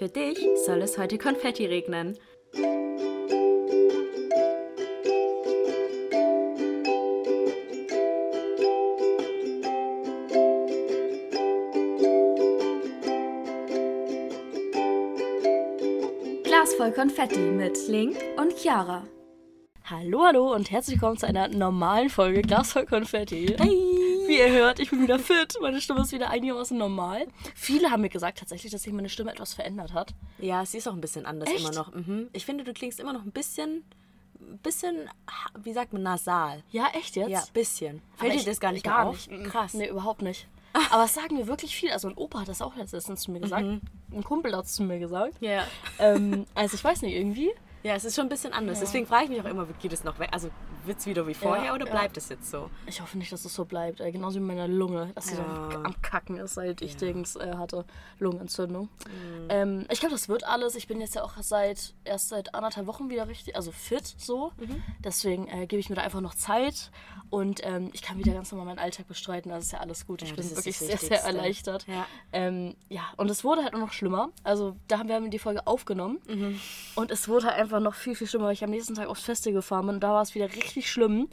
Für dich soll es heute Konfetti regnen. Glas voll Konfetti mit Link und Chiara. Hallo, hallo und herzlich willkommen zu einer normalen Folge Glas voll Konfetti. Hey! Wie ihr hört, ich bin wieder fit. Meine Stimme ist wieder einigermaßen normal. Viele haben mir gesagt tatsächlich, dass sich meine Stimme etwas verändert hat. Ja, sie ist auch ein bisschen anders Echt? immer noch. Mhm. Ich finde, du klingst immer noch ein bisschen, bisschen, wie sagt man, nasal. Ja, echt jetzt? Ja, bisschen. Fällt dir das gar nicht gar auf? nicht. Krass. Nee, überhaupt nicht. Aber es sagen mir wirklich viel. Also ein Opa hat das auch letztens zu mir gesagt. Ein Kumpel hat es zu mir gesagt. Mhm. Ja. ähm, also ich weiß nicht, irgendwie. Ja, es ist schon ein bisschen anders. Deswegen frage ich mich auch immer, geht es noch weg? Also wird es wieder wie vorher Ja, oder ja. bleibt es jetzt so? Ich hoffe nicht, dass es so bleibt. Äh, genauso wie meine Lunge, dass sie so Ja. am Kacken ist, seit ich Dings äh, hatte. Lungenentzündung. Mhm. Ähm, ich glaube, das wird alles. Ich bin jetzt ja auch seit erst seit anderthalb Wochen wieder richtig, also fit so. Mhm. Deswegen äh, gebe ich mir da einfach noch Zeit und ähm, ich kann wieder ganz normal meinen Alltag bestreiten. Das ist ja alles gut. ich Ja, bin wirklich sehr, sehr erleichtert. Ja. Ähm, ja, und es wurde halt auch noch schlimmer. Also da haben wir die Folge aufgenommen Mhm. und es wurde halt einfach noch viel, viel schlimmer, weil ich am nächsten Tag aufs Festival gefahren bin und da war es wieder richtig schlimm.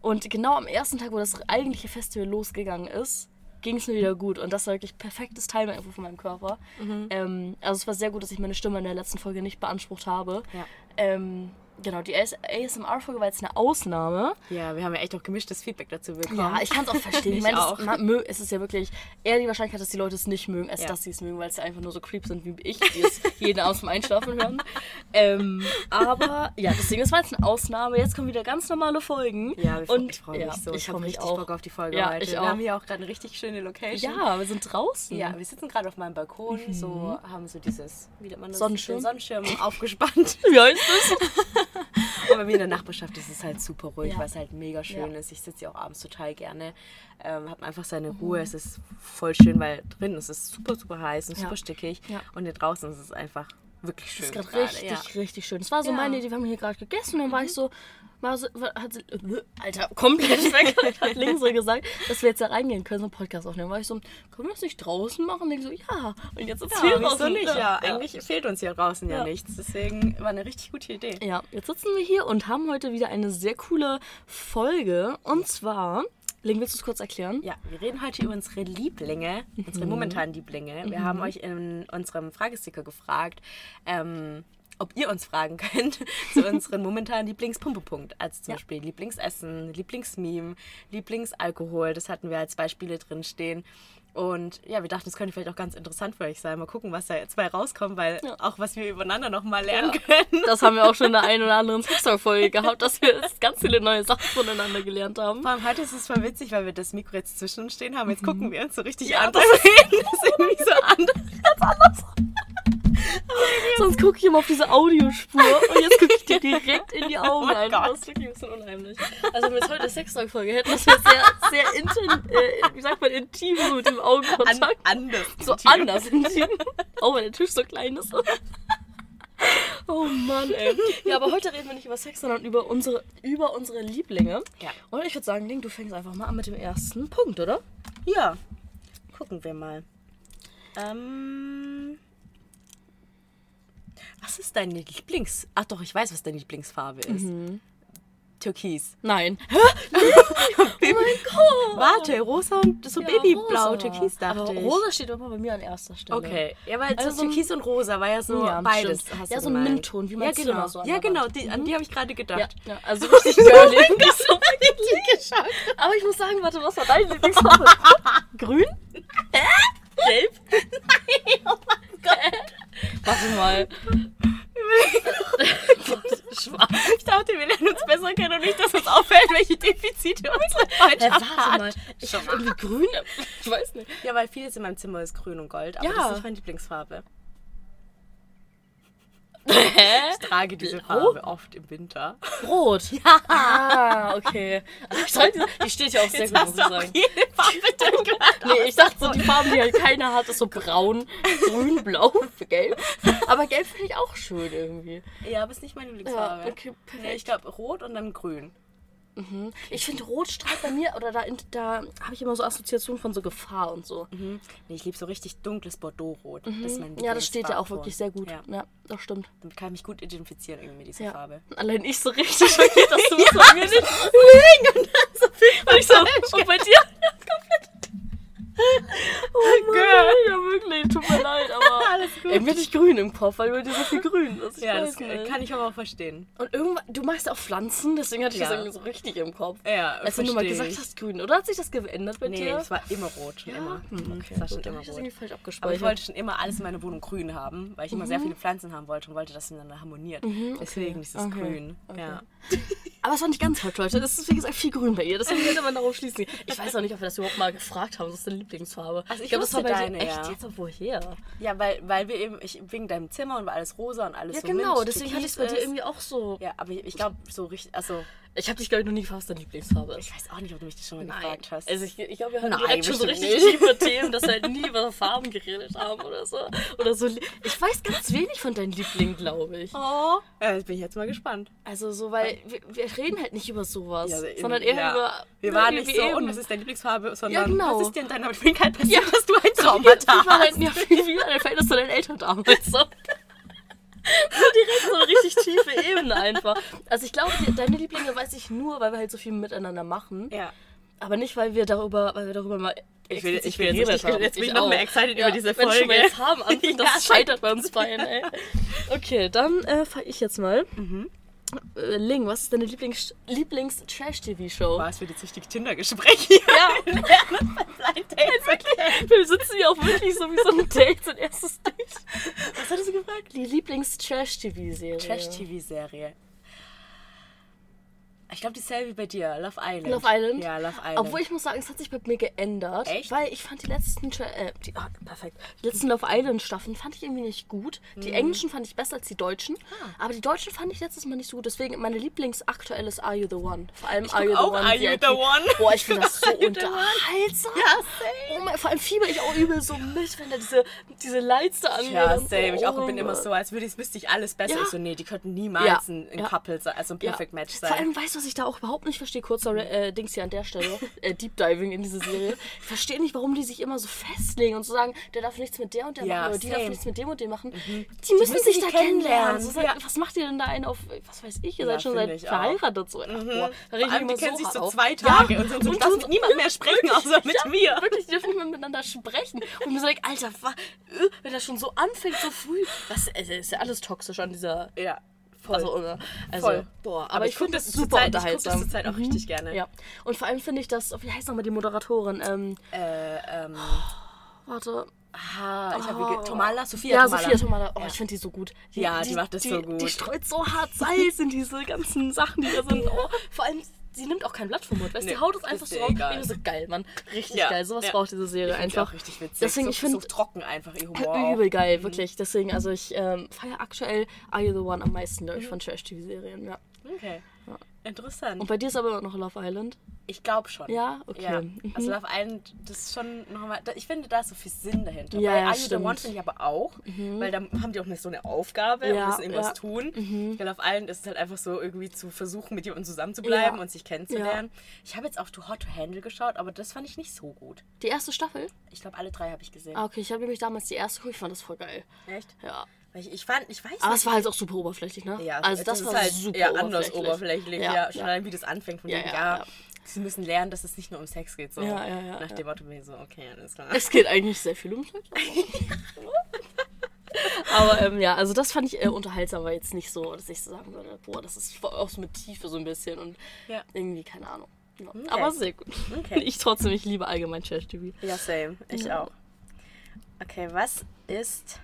Und genau am ersten Tag, wo das eigentliche Festival losgegangen ist, ging es mir wieder gut. Und das war wirklich perfektes Timing einfach von meinem Körper. Mhm. Ähm, also es war sehr gut, dass ich meine Stimme in der letzten Folge nicht beansprucht habe. Ja. Ähm, genau, die ASMR-Folge war jetzt eine Ausnahme. Ja, wir haben ja echt auch gemischtes Feedback dazu bekommen. Ja, ich kann es auch verstehen. Ich Ich meine, auch. es, es ist ja wirklich eher die Wahrscheinlichkeit, dass die Leute es nicht mögen, als Ja. dass sie es mögen, weil es ja einfach nur so Creeps sind wie ich, die es jeden Abend zum Einschlafen hören. Ähm, aber ja, deswegen, das war jetzt eine Ausnahme. Jetzt kommen wieder ganz normale Folgen. Ja, wir, Und ich freue ja, mich so. Ich Ich freue habe richtig auch. Bock auf die Folge Ja, heute. ich wir auch. haben hier auch gerade eine richtig schöne Location. Ja, wir sind draußen. Ja, wir sitzen gerade auf meinem Balkon, so haben so dieses, wie nennt man das? Sonnenschirm. Den Sonnenschirm aufgespannt. Wie heißt das? Und bei mir in der Nachbarschaft ist es halt super ruhig, Ja. weil es halt mega schön Ja. ist. Ich sitze ja auch abends total gerne, ähm, habe einfach seine Mhm. Ruhe. Es ist voll schön, weil drin ist es super, super heiß und Ja. super stickig. Und hier draußen ist es einfach wirklich schön. Das ist gerade richtig, richtig schön. Das war so. Mhm. meine Idee. Wir haben hier gerade gegessen und dann war ich so, war- hat sie, äh, Alter, komplett weg. hat Link so gesagt, dass wir jetzt da reingehen können, so einen Podcast aufnehmen. War ich so, können wir das nicht draußen machen? Und ich so, ja. Und jetzt sitzen wir Ja, wieso draußen. nicht? Ja, eigentlich fehlt uns hier draußen ja, Ja. nichts. Deswegen war eine richtig gute Idee. Ja, jetzt sitzen wir hier und haben heute wieder eine sehr coole Folge. Und zwar, Link, willst du es kurz erklären? Ja, wir reden heute über unsere Lieblinge, unsere momentanen Lieblinge. Wir haben euch in unserem Fragesticker gefragt, ähm, ob ihr uns fragen könnt zu unseren momentanen Lieblingspumpepunkt. Also zum Ja. Beispiel Lieblingsessen, Lieblingsmeme, Lieblingsalkohol. Das hatten wir als Beispiele drin stehen. Und ja, wir dachten, das könnte vielleicht auch ganz interessant für euch sein. Mal gucken, was da jetzt bei rauskommt, weil Ja. auch was wir übereinander noch mal lernen Ja. können. Das haben wir auch schon in der einen oder anderen TikTok-Folge gehabt, dass wir ganz viele neue Sachen voneinander gelernt haben. Vor allem heute ist es voll witzig, weil wir das Mikro jetzt zwischen uns stehen haben. Jetzt gucken wir uns so richtig Mhm. Ja, an. Das ist irgendwie so anders. Sonst gucke ich immer auf diese Audiospur und jetzt gucke ich dir direkt in die Augen Oh ein. Gott. Das ist wirklich ein bisschen unheimlich. Also wenn wir heute eine Sextalk-Folge hätten, das wäre sehr, sehr intim, äh, wie sagt man, intim so mit dem An, Augenkontakt. anders. so intim. anders intim. Auch weil der Tisch so klein ist. Oh Mann, ey. Ja, aber heute reden wir nicht über Sex, sondern über unsere, über unsere Lieblinge. Ja. Und ich würde sagen, Link, du fängst einfach mal an mit dem ersten Punkt, oder? Ja, gucken wir mal. Ähm, was ist deine Lieblings... Ach doch, ich weiß, was deine Lieblingsfarbe ist. Mhm. Türkis. Nein. oh mein Gott. Warte, rosa und so Ja, babyblau, rosa. türkis dachte Aber ich. rosa steht immer bei mir an erster Stelle. Okay, ja, weil Also so türkis und rosa war ja so Ja, beides. Ja, so ein. Mintton, wie mein ja, genau. Zimmer so ja, genau, die, an die habe ich gerade Ja, gedacht. ja, also richtig girly. Nicht so wirklich Aber ich muss sagen, warte, was war deine Lieblingsfarbe? Grün? Hä? Gelb? Nein, oh mein Gott. Warte mal. Schwarz. Ich dachte, wir lernen uns besser kennen und nicht, dass uns auffällt, welche Defizite unsere Freundschaft Hä, warte hat. mal. Ich habe irgendwie grün. Ich weiß nicht. Ja, weil vieles in meinem Zimmer ist grün und gold, aber Ja. das ist nicht meine Lieblingsfarbe. Hä? Ich trage diese Blau? Farbe oft im Winter. Rot. Ja. Ah, okay. Also die steht ja auch sehr Jetzt gut, hast muss ich sagen. jede Farbe durchgemacht. Nee, ich dachte so, die Farben, die halt keiner hat, ist so braun, grün, blau, gelb. Aber gelb finde ich auch schön irgendwie. Ja, aber ist nicht meine Lieblingsfarbe. Ja, okay, perfekt. Nee, ich glaube rot und dann grün. Ich finde Rot strahlt bei mir, oder da, da habe ich immer so Assoziationen von so Gefahr und so. Mhm. Nee, ich liebe so richtig dunkles Bordeaux-Rot. Das ist mein Mhm. Ja, das steht ja auch wirklich sehr gut. Ja. Ja, das stimmt. Damit kann ich mich gut identifizieren irgendwie mit dieser Ja. Farbe. Allein ich so richtig schockiert, dass du das bei mir nicht und so und ich so, und bei dir komplett. Oh Mann, ja wirklich, tut mir leid, aber Alles gut. irgendwie hatte ich grün im Kopf, weil dir so viel grün ist. Ich Ja, das nicht. kann ich aber auch verstehen. Und irgendwann, du ja auch Pflanzen, deswegen hatte ich Ja. das irgendwie so richtig im Kopf. Ja, Als du nur mal gesagt ich. hast, grün, oder hat sich das geändert bei Nee, dir? es war immer rot, schon immer. Hm, Mhm, okay, es war schon gut, immer ich das rot. irgendwie falsch Aber ich wollte schon immer alles in meiner Wohnung grün haben, weil ich immer sehr viele Pflanzen haben wollte und wollte, dass es miteinander harmoniert. Deswegen ist es Mhm, Okay. grün. Okay. Ja. Aber es war nicht ganz falsch, Leute. Es ist, wie gesagt, viel grün bei ihr. Deswegen könnte man darauf schließen. Ich weiß auch nicht, ob wir das überhaupt mal gefragt haben. Was ist Lieblingsfarbe? Also ich glaub, das war bei deine, echt ja. jetzt, aber woher? Ja, weil, weil wir eben, ich, wegen deinem Zimmer und weil alles rosa und alles Ja, so genau. Mint, Deswegen hatte ich es bei dir irgendwie auch so. Ja, aber ich, ich glaube, so richtig, also, Ich habe dich, glaube ich, noch nie gefragt, was deine Lieblingsfarbe ist. ich weiß auch nicht, ob du mich das schon mal gefragt hast. Also ich, ich glaube, wir haben Nein, direkt schon so richtig nicht. tiefe Themen, dass wir halt nie über Farben geredet haben oder so. Oder so. Ich weiß ganz wenig von deinen Lieblingen, glaube ich. oh, ja, bin ich jetzt mal gespannt. Also so, weil wir, wir reden halt nicht über sowas, Ja, also eben, sondern eher ja. über... Wir ne, waren nicht so, eben. und was ist deine Lieblingsfarbe, sondern genau. was ist dir in deiner Vergangenheit passiert, Ja. dass du ein Traumata hast? ja, wie, wie war dein Verhältnis zu deinen Eltern damals? So. Direkt so eine richtig tiefe Ebene einfach. Also ich glaube, deine Lieblinge weiß ich nur, weil wir halt so viel miteinander machen. Ja. Aber nicht, weil wir darüber, weil wir darüber mal Ich will- ich bin jetzt haben. jetzt bin ich Ich noch mehr auch. excited über diese Wenn schon Folge. mal jetzt haben anfängt, das Ja. scheitert bei uns beiden, ey. Okay, dann äh, fange ich jetzt mal. Mhm. Äh, Ling, was ist deine Lieblings- Lieblings-Trash-TV-Show? Was für die züchtige Tinder-Gespräche hier. Ja. Wir sitzen hier auch wirklich so wie so ein Date, so ein erstes Date. Was hattest du gefragt? Die Lieblings-Trash-TV-Serie. Trash-TV-Serie. Ich glaube dieselbe wie bei dir, Love Island. Love Island? Ja, Love Island. Obwohl ich muss sagen, es hat sich bei mir geändert. Echt? Weil ich fand die letzten, äh, die, ah, perfekt. Die letzten Love Island Staffeln fand ich irgendwie nicht gut. Die Mhm. englischen fand ich besser als die deutschen. Ah. Aber die deutschen fand ich letztes Mal nicht so gut. Deswegen meine Lieblingsaktuelle ist Are You the One? Vor allem guck Are You the auch One. Are You the One. Boah, ich finde das so unterhaltsam. Ja, same. Oh mein, vor allem fieber ich auch übel so mit, wenn da diese, diese da angehen. Ja, same. Ich auch Oh bin immer so, als würde ich, wüsste ich alles besser. Ja. Ich so, nee, die könnten niemals Ja. ein, ein Ja. Couple sein, also ein Perfect Match sein. Vor allem, weißt was ich da auch überhaupt nicht verstehe? Kurzer äh, Dings hier an der Stelle. äh, Deep Diving in diese Serie. Ich verstehe nicht, warum die sich immer so festlegen und so sagen, der darf nichts mit der und der Ja, machen oder die darf same. nichts mit dem und dem machen. Die müssen müssen sich da kennenlernen. kennenlernen. Ja. Was macht ihr denn da einen auf, was weiß ich, ihr Ja, seid schon seit verheiratet. So. Ach, boah, da reg ich die kennen so sich so auf. zwei. Tage und so, Und lass du- mit niemandem mehr sprechen, außer mit mir. Wirklich, die dürfen nicht mehr miteinander sprechen. Und mir so, like, Alter, äh, wenn das schon so anfängt, so früh. Das also, ist ja alles toxisch an dieser Ja, voll. also, oder, also Voll. boah, aber, Aber ich, ich finde das super Zeit- ich guck das unterhaltsam. zur Zeit auch richtig gerne. Ja. Und vor allem finde ich das, wie heißt nochmal die Moderatorin? Ähm, Äh, ähm, warte. ah, ich Oh. habe Tomala, Sophia Ja, Tomala. Sophia Tomala. Oh, ich finde die so gut. Die, Ja, die macht das so gut. Die streut so hart Salz in diese ganzen Sachen, die da sind. Oh, vor allem, sie nimmt auch kein Blatt vom Mund. Weißt du, Nee, die haut es ist einfach so raus. egal. Ich bin so geil, Mann. Richtig Ja, geil. Sowas ja. braucht diese Serie Ich einfach. auch richtig witzig. Deswegen, so, ich finde so trocken einfach ihr Humor. übel geil, wirklich. Deswegen, also ich ähm, feiere aktuell Are You the One am meisten, glaube ich, von Trash-TV-Serien. Ja. Okay. Interessant. Und bei dir ist aber noch Love Island. Ich glaube schon. Ja, okay. Ja. Mhm. Also Love Island, das ist schon nochmal, ich finde, da ist so viel Sinn dahinter. Ja, Bei ja. Mhm. One finde ich aber auch, weil da haben die auch nicht so eine Aufgabe und Ja, müssen irgendwas ja. tun. Bei Love Island ist es halt einfach so irgendwie zu versuchen, mit jemandem zusammenzubleiben Ja. und sich kennenzulernen. Ich habe jetzt auch Too Hot to Handle geschaut, aber das fand ich nicht so gut. Die erste Staffel? Ich glaube, alle drei habe ich gesehen. Ah, okay. Ich habe nämlich damals die erste geguckt. Ich fand das voll geil. Echt? Ja. Ich, ich fand, ich weiß Aber nicht. es war halt auch super oberflächlich, ne? Ja, also das, ist war halt super eher anders oberflächlich. Ja, Ja, schon allein wie das anfängt von Ja, dem, ja, ja, sie müssen lernen, dass es nicht nur um Sex geht. So. Ja, ja, ja, Nach dem Motto bin ich so, okay, alles klar. Es geht eigentlich sehr viel um Sex. aber- ähm, ja, also das fand ich äh, unterhaltsam, aber jetzt nicht so, dass ich so sagen würde, boah, das ist auch so mit Tiefe so ein bisschen und Ja. irgendwie, keine Ahnung. Ja. Aber sehr gut. Okay. Ich trotzdem, ich liebe allgemein Trash-TV. Ja, same. Ich Ja. auch. Okay, was ist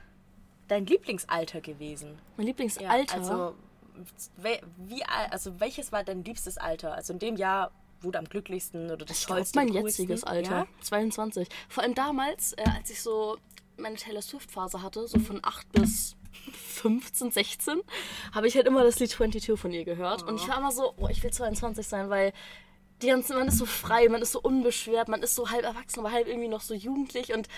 dein Lieblingsalter gewesen? Mein Lieblingsalter. also, we, wie, al- also, welches war dein liebstes Alter? Also in dem Jahr, wo du am glücklichsten oder das Ich tollste, mein coolsten? jetziges Alter. Ja? 22. Vor allem damals, äh, als ich so meine Taylor Swift-Phase hatte, so von 8 bis 15, 16, habe ich halt immer das Lied 22 von ihr gehört. Und ich war immer so, oh, ich will 22 sein, weil die ganze, man ist so frei, man ist so unbeschwert, man ist so halb erwachsen, aber halb irgendwie noch so jugendlich. Und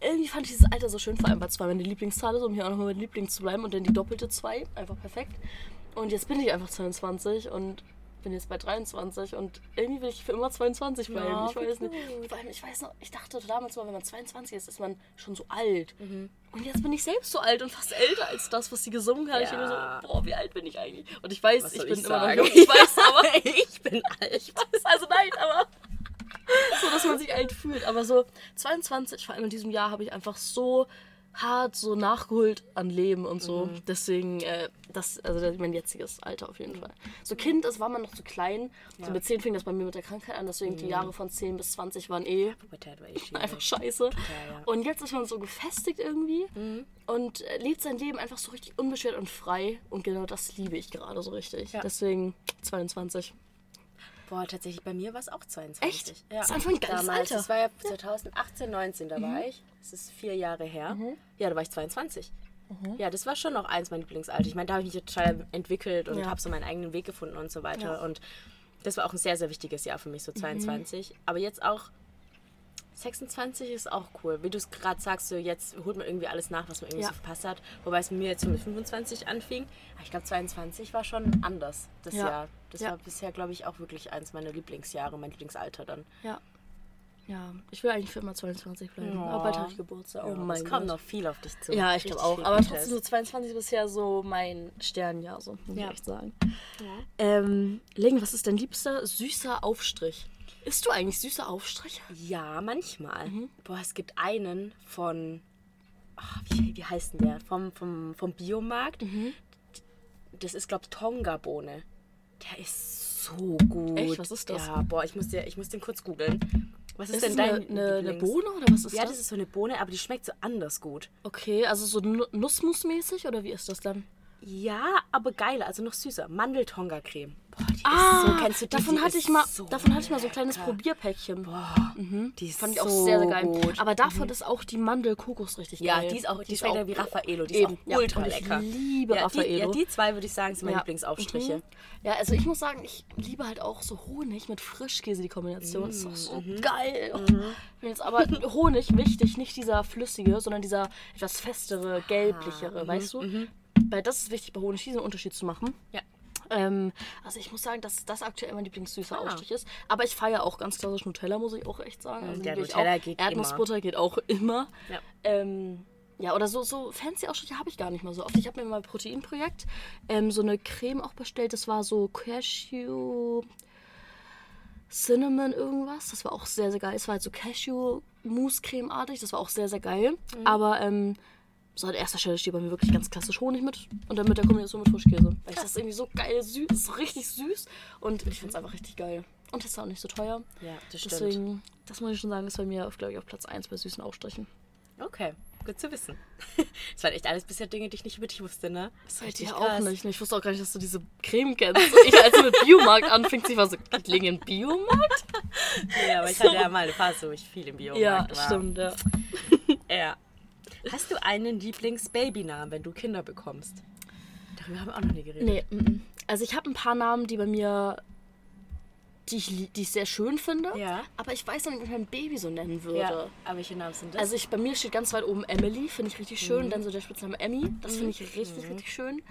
irgendwie fand ich dieses Alter so schön, vor allem weil zwei meine Lieblingszahl ist, um hier auch nochmal bei den Lieblings zu bleiben. Und dann die doppelte 2, einfach perfekt. Und jetzt bin ich einfach 22 und bin jetzt bei 23 und irgendwie will ich für immer 22 bleiben. Ja, ich weiß nicht. Vor allem, ich weiß noch, ich dachte damals mal, wenn man 22 ist, ist man schon so alt. Mhm. Und jetzt bin ich selbst so alt und fast älter als das, was sie gesungen hat. Ich Ja. denke mir so, boah, wie alt bin ich eigentlich? Und ich weiß, ich bin ich immer sagen? noch jung. Ich weiß, aber ich bin alt. also nein, aber so, dass man sich alt fühlt. Aber so 22, vor allem in diesem Jahr, habe ich einfach so hart so nachgeholt an Leben und so. Mhm. Deswegen, äh, das, also mein jetziges Alter auf jeden Fall. So Kind, das war man noch zu klein. So mit 10 fing das bei mir mit der Krankheit an, deswegen Mhm. die Jahre von 10 bis 20 waren eh war eh einfach scheiße. ja. Mhm. Und jetzt ist man so gefestigt irgendwie und äh, lebt sein Leben einfach so richtig unbeschwert und frei. Und genau das liebe ich gerade so richtig. Ja. Deswegen 22. Boah, tatsächlich, bei mir war es auch 22. Echt? Das ist einfach ein geiles Damals, Alter. Das war ja 2018, 19, da war ich. Das ist vier Jahre her. Ja, da war ich 22. Ja, das war schon noch eins meiner Lieblingsalter. Ich meine, da habe ich mich total entwickelt und Ja. habe so meinen eigenen Weg gefunden und so weiter. Ja. Und das war auch ein sehr, sehr wichtiges Jahr für mich, so 22. Aber jetzt auch 26 ist auch cool. Wie du es gerade sagst, so jetzt holt man irgendwie alles nach, was man irgendwie Ja. so verpasst hat. Wobei es mir jetzt so mit 25 anfing. Aber ich glaube, 22 war schon anders das Ja. Jahr. Das Ja. war bisher, glaube ich, auch wirklich eins meiner Lieblingsjahre, mein Lieblingsalter dann. Ja. Ja, ich will eigentlich für immer 22 bleiben. Aber bald habe ich Geburtstag. Oh mein es Gott. kommt noch viel auf dich zu. Ja, ich glaube auch. Aber trotzdem so 22 ist bisher so mein Sternjahr, so muss Ja. ich echt sagen. Ähm, Ling, was ist dein liebster süßer Aufstrich? Isst du eigentlich süße Aufstriche? Ja, manchmal. Mhm. Boah, es gibt einen von. ach, wie, wie heißt denn der? Vom, vom, vom Biomarkt. Mhm. Das ist, glaube ich, Tonga-Bohne. Der ist so gut. Echt? Was ist das? Ja, boah, ich muss, dir, ich muss den kurz googeln. Was ist, Ist denn dein eine, eine, Bohne oder was ist Ja, das? das ist so eine Bohne, aber die schmeckt so anders gut. Okay, also so Nu- Nussmus-mäßig oder wie ist das dann? Ja, aber geiler, also noch süßer. Mandel-Tonga-Creme. Boah, die Ah, ist so, kennst du die? davon die hatte ist ich mal, so davon hatte ich mal so ein kleines lecker. Probierpäckchen. Boah, die ist Fand ich auch so sehr, sehr geil. gut. Aber davon ist auch die Mandel-Kokos richtig Ja, geil. die ist auch, die, schmeckt ja wie Raffaello. Die ist Eben, auch ja, ultra und ich lecker. liebe ja, die, Raffaello. ja, die zwei würde ich sagen, sind meine Ja. Lieblingsaufstriche. Mhm. Ja, also ich muss sagen, ich liebe halt auch so Honig mit Frischkäse, die Kombination. ist doch so Mhm. geil. Wenn jetzt aber Honig, wichtig, nicht dieser flüssige, sondern dieser etwas festere, gelblichere, Mhm. weißt du? Weil das ist wichtig bei Honig, diesen Unterschied zu machen. Ja. Ähm, also ich muss sagen, dass das aktuell mein Lieblingssüßer Ah. Aufstrich ist. Aber ich feiere auch ganz klassisch Nutella, muss ich auch echt sagen. Also der Nutella auch. geht Erdnussbutter geht auch immer. Ja. Ähm, ja, oder so, so fancy Ausstriche habe ich gar nicht mal so oft. Ich habe mir mal ein Proteinprojekt ähm, so eine Creme auch bestellt. Das war so Cashew Cinnamon irgendwas. Das war auch sehr, sehr geil. Es war halt so Cashew-Mousse-Creme-artig. Das war auch sehr, sehr geil. Mhm. Aber ähm, so an erster Stelle steht bei mir wirklich ganz klassisch Honig mit. Und dann mit der Kombination mit Frischkäse. Weil ich das irgendwie so geil süß, ist so richtig süß. Und ich finde es einfach richtig geil. Und ist auch nicht so teuer. Ja, das stimmt. Deswegen, das muss ich schon sagen, ist bei mir, glaube ich, auf Platz 1 bei süßen Aufstrichen. Okay, gut zu wissen. Das waren echt alles bisher Dinge, die ich nicht über dich wusste, ne? Das dir krass. auch nicht. Ich wusste auch gar nicht, dass du diese Creme kennst. Ich, als du mit Biomarkt anfingst, ich war so, Liegen im Biomarkt? Ja, aber ich hatte ja mal eine Phase, wo ich viel im Biomarkt Ja, war. stimmt, ja. Ja. Hast du einen Lieblings-Babynamen, wenn du Kinder bekommst? Darüber haben wir auch noch nie geredet. Nee, mm, mm. also ich habe ein paar Namen, die bei mir, die ich, die ich sehr schön finde. Ja. Aber ich weiß noch nicht, wie ich mein Baby so nennen würde. Ja, aber welche Namen sind das? Also ich, bei mir steht ganz weit oben Emily, finde ich richtig schön. Dann so der Spitzname Emmy, das finde ich richtig, richtig schön.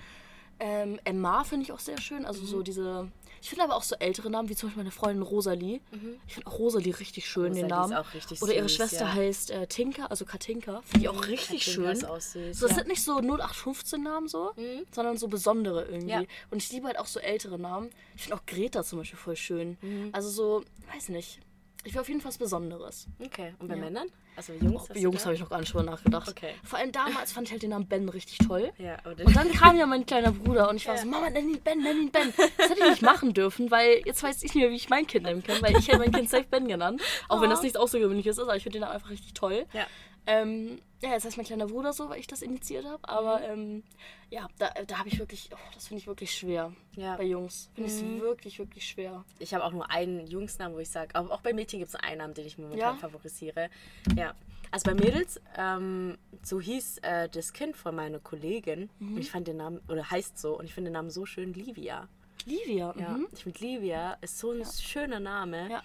Ähm, Emma finde ich auch sehr schön. Also so diese. Ich finde aber auch so ältere Namen, wie zum Beispiel meine Freundin Rosalie. Ich finde auch Rosalie richtig schön, den Rosalie ist Namen. auch richtig Oder ihre süß, Schwester ja. heißt äh, Tinka, also Katinka. Finde ich auch richtig Katinka schön. ist auch süß, so, das ja. sind nicht so 0815-Namen so, sondern so besondere irgendwie. Ja. Und ich liebe halt auch so ältere Namen. Ich finde auch Greta zum Beispiel voll schön. Mhm. Also so, weiß nicht. Ich will auf jeden Fall was Besonderes. Okay, und bei Ja. Männern? Also Jungs? du Jungs habe ich noch gar nicht drüber nachgedacht. Okay. Vor allem damals fand ich halt den Namen Ben richtig toll. Ja, oder Und dann kam ja mein kleiner Bruder und ich war so, Mama, nenn ihn Ben, nenn ihn Ben. Das hätte ich nicht machen dürfen, weil jetzt weiß ich nicht mehr, wie ich mein Kind nennen kann, weil ich hätte mein Kind safe Ben genannt. Auch wenn das nichts Außergewöhnliches ist, aber ich finde den Namen einfach richtig toll. Ja. Ähm, ja, jetzt heißt mein kleiner Bruder so, weil ich das initiiert habe. Aber ähm, ja, da, da habe ich wirklich, oh, das finde ich wirklich schwer. Ja. Bei Jungs. Finde ich es wirklich, wirklich schwer. Ich habe auch nur einen Jungsnamen, wo ich sage, aber auch bei Mädchen gibt es einen Namen, den ich momentan Ja? favorisiere. Ja. Also bei Mädels, ähm, so hieß äh, das Kind von meiner Kollegin. Mhm. Und ich fand den Namen, oder heißt so, und ich finde den Namen so schön, Livia. Livia. Ja. Mhm. Ich finde Livia ist so ein schöner Name. Ja.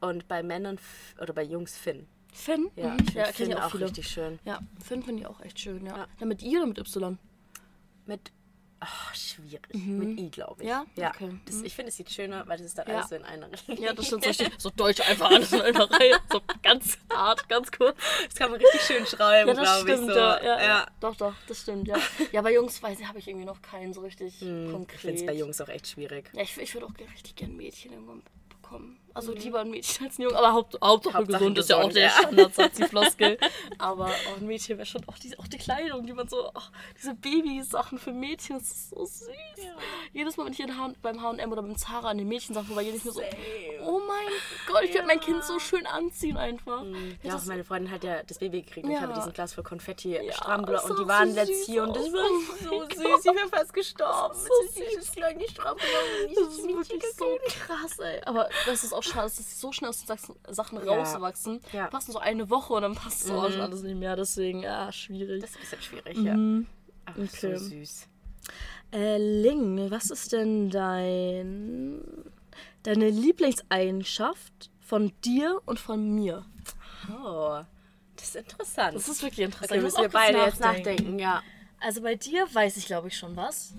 Und bei Männern oder bei Jungs Finn. Finn. Ja, mhm. ich ja Finn ich auch viele. richtig schön. Ja, Finn finde ich auch echt schön, ja. Ja. ja. mit I oder mit Y? Mit Oh, schwierig. Mit I, glaube ich. Ja? ja. Okay. Das, ich finde, es sieht schöner, weil das ist dann Ja. alles so in einer Richtung. Ja, das stimmt. So, so deutsch einfach alles in einer Reihe. So ganz hart, ganz kurz. Das kann man richtig schön schreiben, glaube ich. So. ja, ja. Doch, doch, das stimmt, ja. Ja, bei Jungs weiß ich, habe ich irgendwie noch keinen so richtig Ich konkret. finde es bei Jungs auch echt schwierig. Ja, ich, ich würde auch richtig gerne Mädchen irgendwann bekommen. Also lieber ein Mädchen als ein Junge, aber Haupt, Hauptsache, Hauptsache gesund ist ja auch der ja. Standardsatz, die Floskel. aber auch ein Mädchen wäre schon auch die, auch die Kleidung, die man so, ach, diese Babysachen für Mädchen, das ist so süß. Jedes Mal, wenn ich in H beim H&M oder beim Zara an den Mädchensachen vorbei gehe, denke ich mir so, oh mein Gott, ich werde mein Kind so schön anziehen einfach. Ja, auch meine Freundin hat ja das Baby gekriegt und ich habe diesen Glas voll Konfetti Ja, Strampler das und die waren so letzt süß hier und das war Oh so süß. Gott. Ich wäre fast gestorben. Das ist Das so kleine Strampler. Das ist wirklich so krass, ey. Aber das ist auch schade, dass das so schnell aus den Sachen rauswachsen. Ja. Passen so eine Woche und dann passt so auch schon alles nicht mehr. Deswegen, ja, schwierig. Das ist ein bisschen schwierig, ja. Aber Okay. so süß. Äh, Ling, was ist denn dein deine Lieblingseigenschaft von dir und von mir? Oh, das ist interessant. Das ist wirklich interessant. muss müssen wir beide jetzt nachdenken, ja. Also bei dir weiß ich, glaube ich, schon was.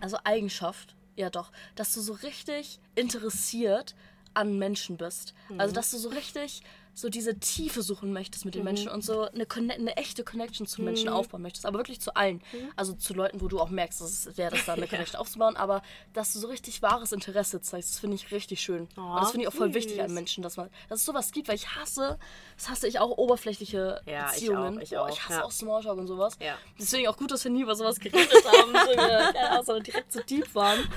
Also Eigenschaft, ja doch, dass du so richtig interessiert an Menschen bist. Also dass du so richtig so diese Tiefe suchen möchtest mit den Menschen und so eine, eine echte Connection zu Menschen aufbauen möchtest. Aber wirklich zu allen. Also zu Leuten, wo du auch merkst, dass es wäre das da eine Connection aufzubauen. Aber dass du so richtig wahres Interesse zeigst, das finde ich richtig schön. und das finde ich auch voll wichtig an süß. Menschen, dass man, dass es sowas gibt, weil ich hasse, das hasse ich auch oberflächliche Ja, ich Beziehungen. auch, ich auch, ich hasse ja. auch Smalltalk und sowas. Ja. Deswegen auch gut, dass wir nie über sowas geredet haben, so, wir, ja, sondern direkt so deep waren.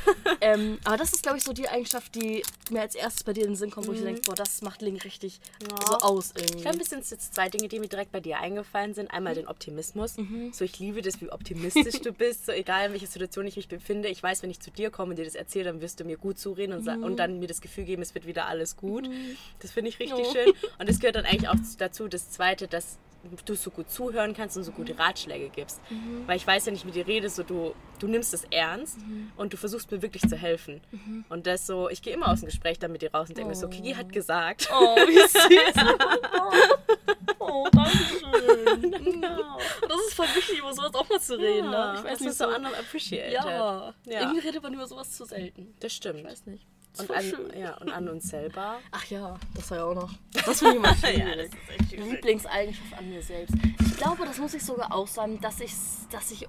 Ähm, aber das ist, glaube ich, so die Eigenschaft, die mir als erstes bei dir in den Sinn kommt, wo ich Mhm. denke, boah, das macht Ling richtig so aus irgendwie. Ich glaube, es sind jetzt zwei Dinge, die mir direkt bei dir eingefallen sind. Einmal den Optimismus. So, ich liebe das, wie optimistisch du bist. So, egal in welcher Situation ich mich befinde. Ich weiß, wenn ich zu dir komme und dir das erzähle, dann wirst du mir gut zureden und, sa- und dann mir das Gefühl geben, es wird wieder alles gut. Das finde ich richtig Oh. schön. Und es gehört dann eigentlich auch dazu, das Zweite, dass du so gut zuhören kannst und so gute Ratschläge gibst. Weil ich weiß, wenn ich mit dir rede, so du, du nimmst es ernst und du versuchst mir wirklich zu helfen. Und das so, ich gehe immer aus dem Gespräch dann mit dir raus und denke mir so, Kiki hat gesagt. Oh, wie süß. Oh, danke schön. Das ist voll wichtig, über sowas auch mal zu reden. ne? Ich weiß das nicht ist so so. andere appreciated. Ja. Ja. irgendwie redet man über sowas zu selten. Das stimmt. Ich weiß nicht. Und an, schön. ja, und an uns selber. Ach ja, das war ja auch noch. Das finde ich immer schwierig. Ja, das ist echt schwierig. Lieblingseigenschaft an mir selbst. Ich glaube, das muss ich sogar auch sagen, dass ich, dass ich,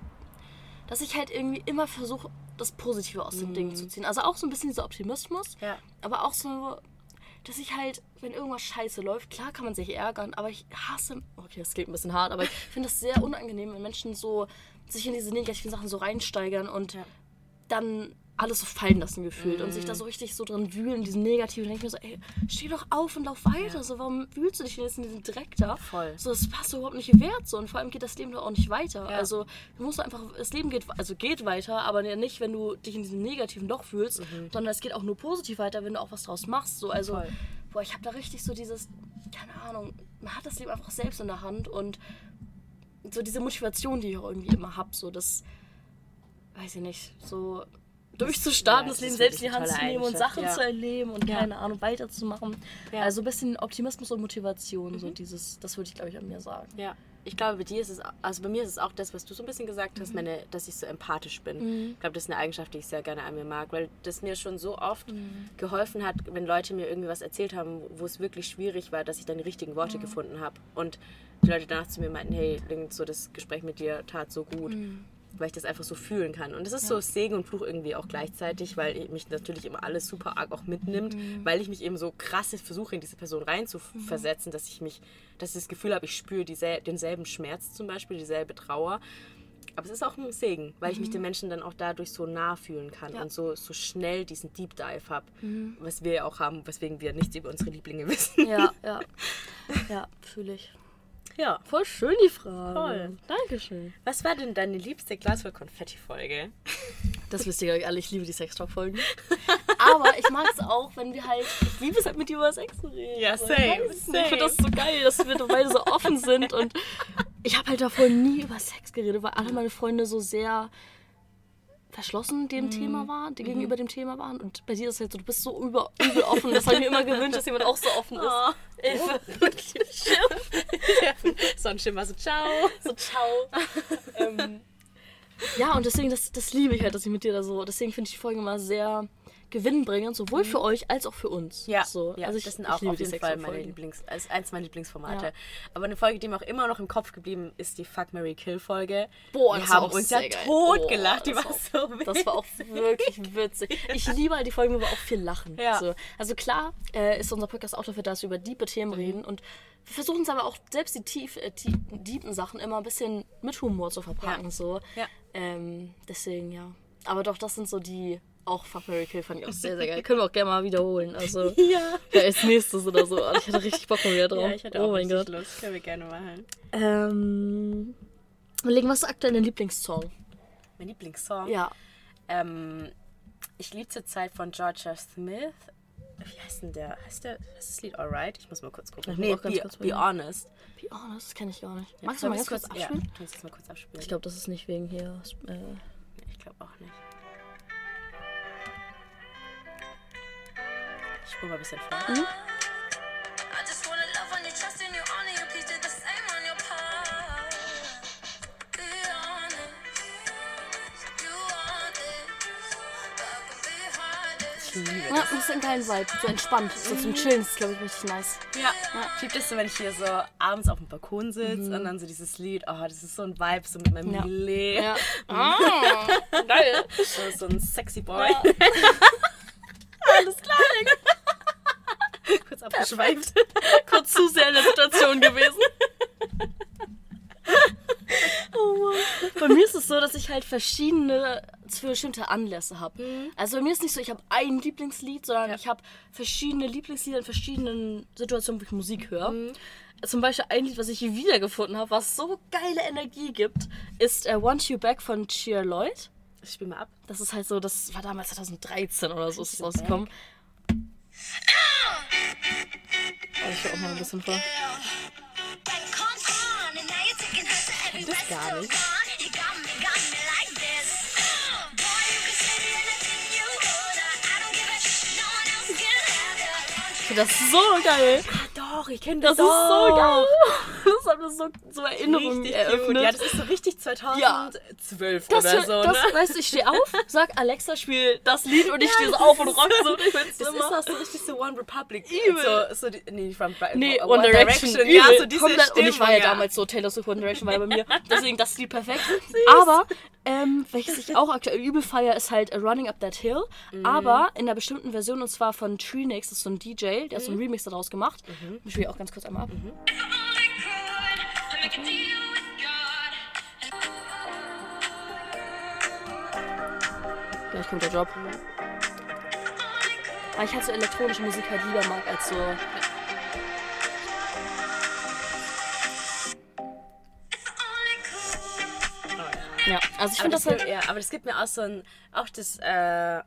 dass ich halt irgendwie immer versuche, das Positive aus dem Ding zu ziehen. Also auch so ein bisschen dieser Optimismus, Ja. aber auch so, dass ich halt, wenn irgendwas scheiße läuft, klar kann man sich ärgern, aber ich hasse, okay, das klingt ein bisschen hart, aber ich finde das sehr unangenehm, wenn Menschen so sich in diese negativen Sachen so reinsteigern und dann alles so fallen lassen gefühlt und sich da so richtig so drin wühlen, diesen negativen. Denke ich mir so, ey, steh doch auf und lauf weiter. So, warum wühlst du dich denn jetzt in diesen Dreck da? Voll. So, das passt doch überhaupt nicht wert. So, und vor allem geht das Leben doch auch nicht weiter. Ja. Also, du musst einfach, das Leben geht, also geht weiter, aber ja nicht, wenn du dich in diesem negativen Loch fühlst, sondern es geht auch nur positiv weiter, wenn du auch was draus machst. So, also, Voll. boah, ich habe da richtig so dieses, keine Ahnung, man hat das Leben einfach selbst in der Hand und so diese Motivation, die ich auch irgendwie immer habe, so das, weiß ich nicht, so durchzustarten, ja, das das Leben selbst in die Hand zu nehmen und Sachen Eigenschaft, zu erleben und Ja. keine Ahnung, weiterzumachen. Ja. Also ein bisschen Optimismus und Motivation, so dieses, das würde ich glaube ich an mir sagen. Ja. Ich glaube, bei dir ist es, also bei mir ist es auch das, was du so ein bisschen gesagt hast, meine, dass ich so empathisch bin. Ich glaube, das ist eine Eigenschaft, die ich sehr gerne an mir mag, weil das mir schon so oft geholfen hat, wenn Leute mir irgendwie was erzählt haben, wo es wirklich schwierig war, dass ich dann die richtigen Worte gefunden habe. Und die Leute danach zu mir meinten, hey, so das Gespräch mit dir tat so gut. Weil ich das einfach so fühlen kann. Und das ist so Segen und Fluch irgendwie auch gleichzeitig, weil mich natürlich immer alles super arg auch mitnimmt, weil ich mich eben so krass versuche, in diese Person reinzuversetzen, dass ich mich, dass ich das Gefühl habe, ich spüre diesel denselben Schmerz zum Beispiel, dieselbe Trauer. Aber es ist auch ein Segen, weil ich mich den Menschen dann auch dadurch so nah fühlen kann Ja. und so, so schnell diesen Deep Dive habe, was wir ja auch haben, weswegen wir nichts über unsere Lieblinge wissen. Ja, ja. Ja, fühle ich. Ja. Voll schön die Frage. Voll. Dankeschön. Was war denn deine liebste Glas voll Konfetti-Folge? Das wisst ihr alle, ich liebe die Sextalk-Folgen. Aber ich mag es auch, wenn wir halt. Ich liebe es halt mit dir über Sex zu reden. Ja, So, same, Ich, finde das same. so geil, dass wir da beide so offen sind. Und ich habe halt davor nie über Sex geredet, weil alle meine Freunde so sehr verschlossen dem Thema waren, die gegenüber dem Thema waren. Und bei dir ist es halt so, du bist so über, übel offen. Das habe ich mir immer gewünscht, dass jemand auch so offen ist. Oh. Hilfe, wirklich. Sonnenschimmer, so ciao. So, ciao. ähm, Ja, und deswegen, das, das liebe ich halt, dass ich mit dir da so. Deswegen finde ich die Folgen immer sehr gewinnbringend, sowohl für euch als auch für uns. Mhm. Ja, so. ja also ich, das sind auch auf jeden Fall meine. Lieblings, als eins meiner Lieblingsformate. Ja. Aber eine Folge, die mir auch immer noch im Kopf geblieben ist, die Fuck Mary Kill Folge. Boah, wir das war haben uns ja tot gelacht, die war so wild. Das war auch wirklich witzig. Ich liebe halt die Folgen, wo wir auch viel lachen. Ja. So. Also klar äh, ist unser Podcast auch dafür, dass wir über diepe Themen Mhm. reden und wir versuchen es aber auch selbst die tief, äh, tie- tiefen Sachen immer ein bisschen mit Humor zu verpacken. Ja. So. Ähm, deswegen ja. Aber doch, das sind so die. Auch Fuck Mary Kill fand ich auch sehr, sehr geil. Können wir auch gerne mal wiederholen. Also Ja. ja, als nächstes oder so. Ich hatte richtig Bock mal wieder drauf. Ja, ich hatte oh auch mein Gott. Lust. Können wir gerne machen. Ähm, überlegen, was ist aktuell dein Lieblingssong? Mein Lieblingssong. Ja. Ähm, ich liebe zurzeit von Georgia Smith. Wie heißt denn der? Heißt der? Heißt das Lied Alright? Ich muss mal kurz gucken. Ich Nee, muss auch ganz be, kurz be honest. Be honest, das kenne ich gar nicht. Ja, Magst du mal ganz kurz Ja, abspielen? tu es mal kurz abspielen. Ich glaube, das ist nicht wegen hier. Äh, Ich glaube auch nicht. But I can be hardest. Ich liebe ja, das. ist ein geiler Vibe. So entspannt. So zum Chillen ist, glaube ich, richtig nice. Ja, ich liebe das so, wenn ich hier so abends auf dem Balkon sitze und dann so dieses Lied, oh, das ist so ein Vibe, so mit meinem Mhm. Ja. Lillet. Ja. Ah, geil. So, so ein sexy Boy. Ja. Alles abgeschweift. Kurz zu sehr in der Situation gewesen. Oh Mann. Bei mir ist es so, dass ich halt verschiedene für bestimmte Anlässe habe. Also bei mir ist nicht so, ich habe ein Lieblingslied, sondern ich habe verschiedene Lieblingslieder in verschiedenen Situationen, wo ich Musik höre. Zum Beispiel ein Lied, was ich hier wiedergefunden habe, was so geile Energie gibt, ist äh, Want You Back von Cheer Lloyd. Ich spiel mal ab. Das ist halt so, das war damals 2013 oder so ist es rausgekommen. Oh, ich höre auch mal ein bisschen vor. das gar nicht. Ich finde das so geil. Doch, ich kenne Das das, ist so geil. Das hat mir so, so Erinnerungen Richtig eröffnet. Ja, das ist so richtig 2012 das, oder so, das, ne? weißt du, ich stehe auf, sag Alexa, spiel das Lied und ich stehe so auf und rock so. Das ist auch so richtig so One Republic. Übel. So, so die, nee, from, Nee, One, One Direction, Ja, übel, so diese komplett. Und ich war ja Stimmung, damals so, Taylor Swift One Direction war ja bei mir. Deswegen das Lied perfekt. Aber, ähm, welches ich auch aktuell übel feier, ist halt Running Up That Hill. Mhm. Aber in einer bestimmten Version, und zwar von Treenix, das ist so ein DJ, der hat so Mhm. einen Remix daraus gemacht. Ich spiele auch ganz kurz einmal ab. Gleich kommt der Drop. Weil ich halt so elektronische Musik halt lieber mag als so. Ja, also ich Aber finde das, das halt. gibt, ja, aber das gibt mir auch so ein, auch das, äh,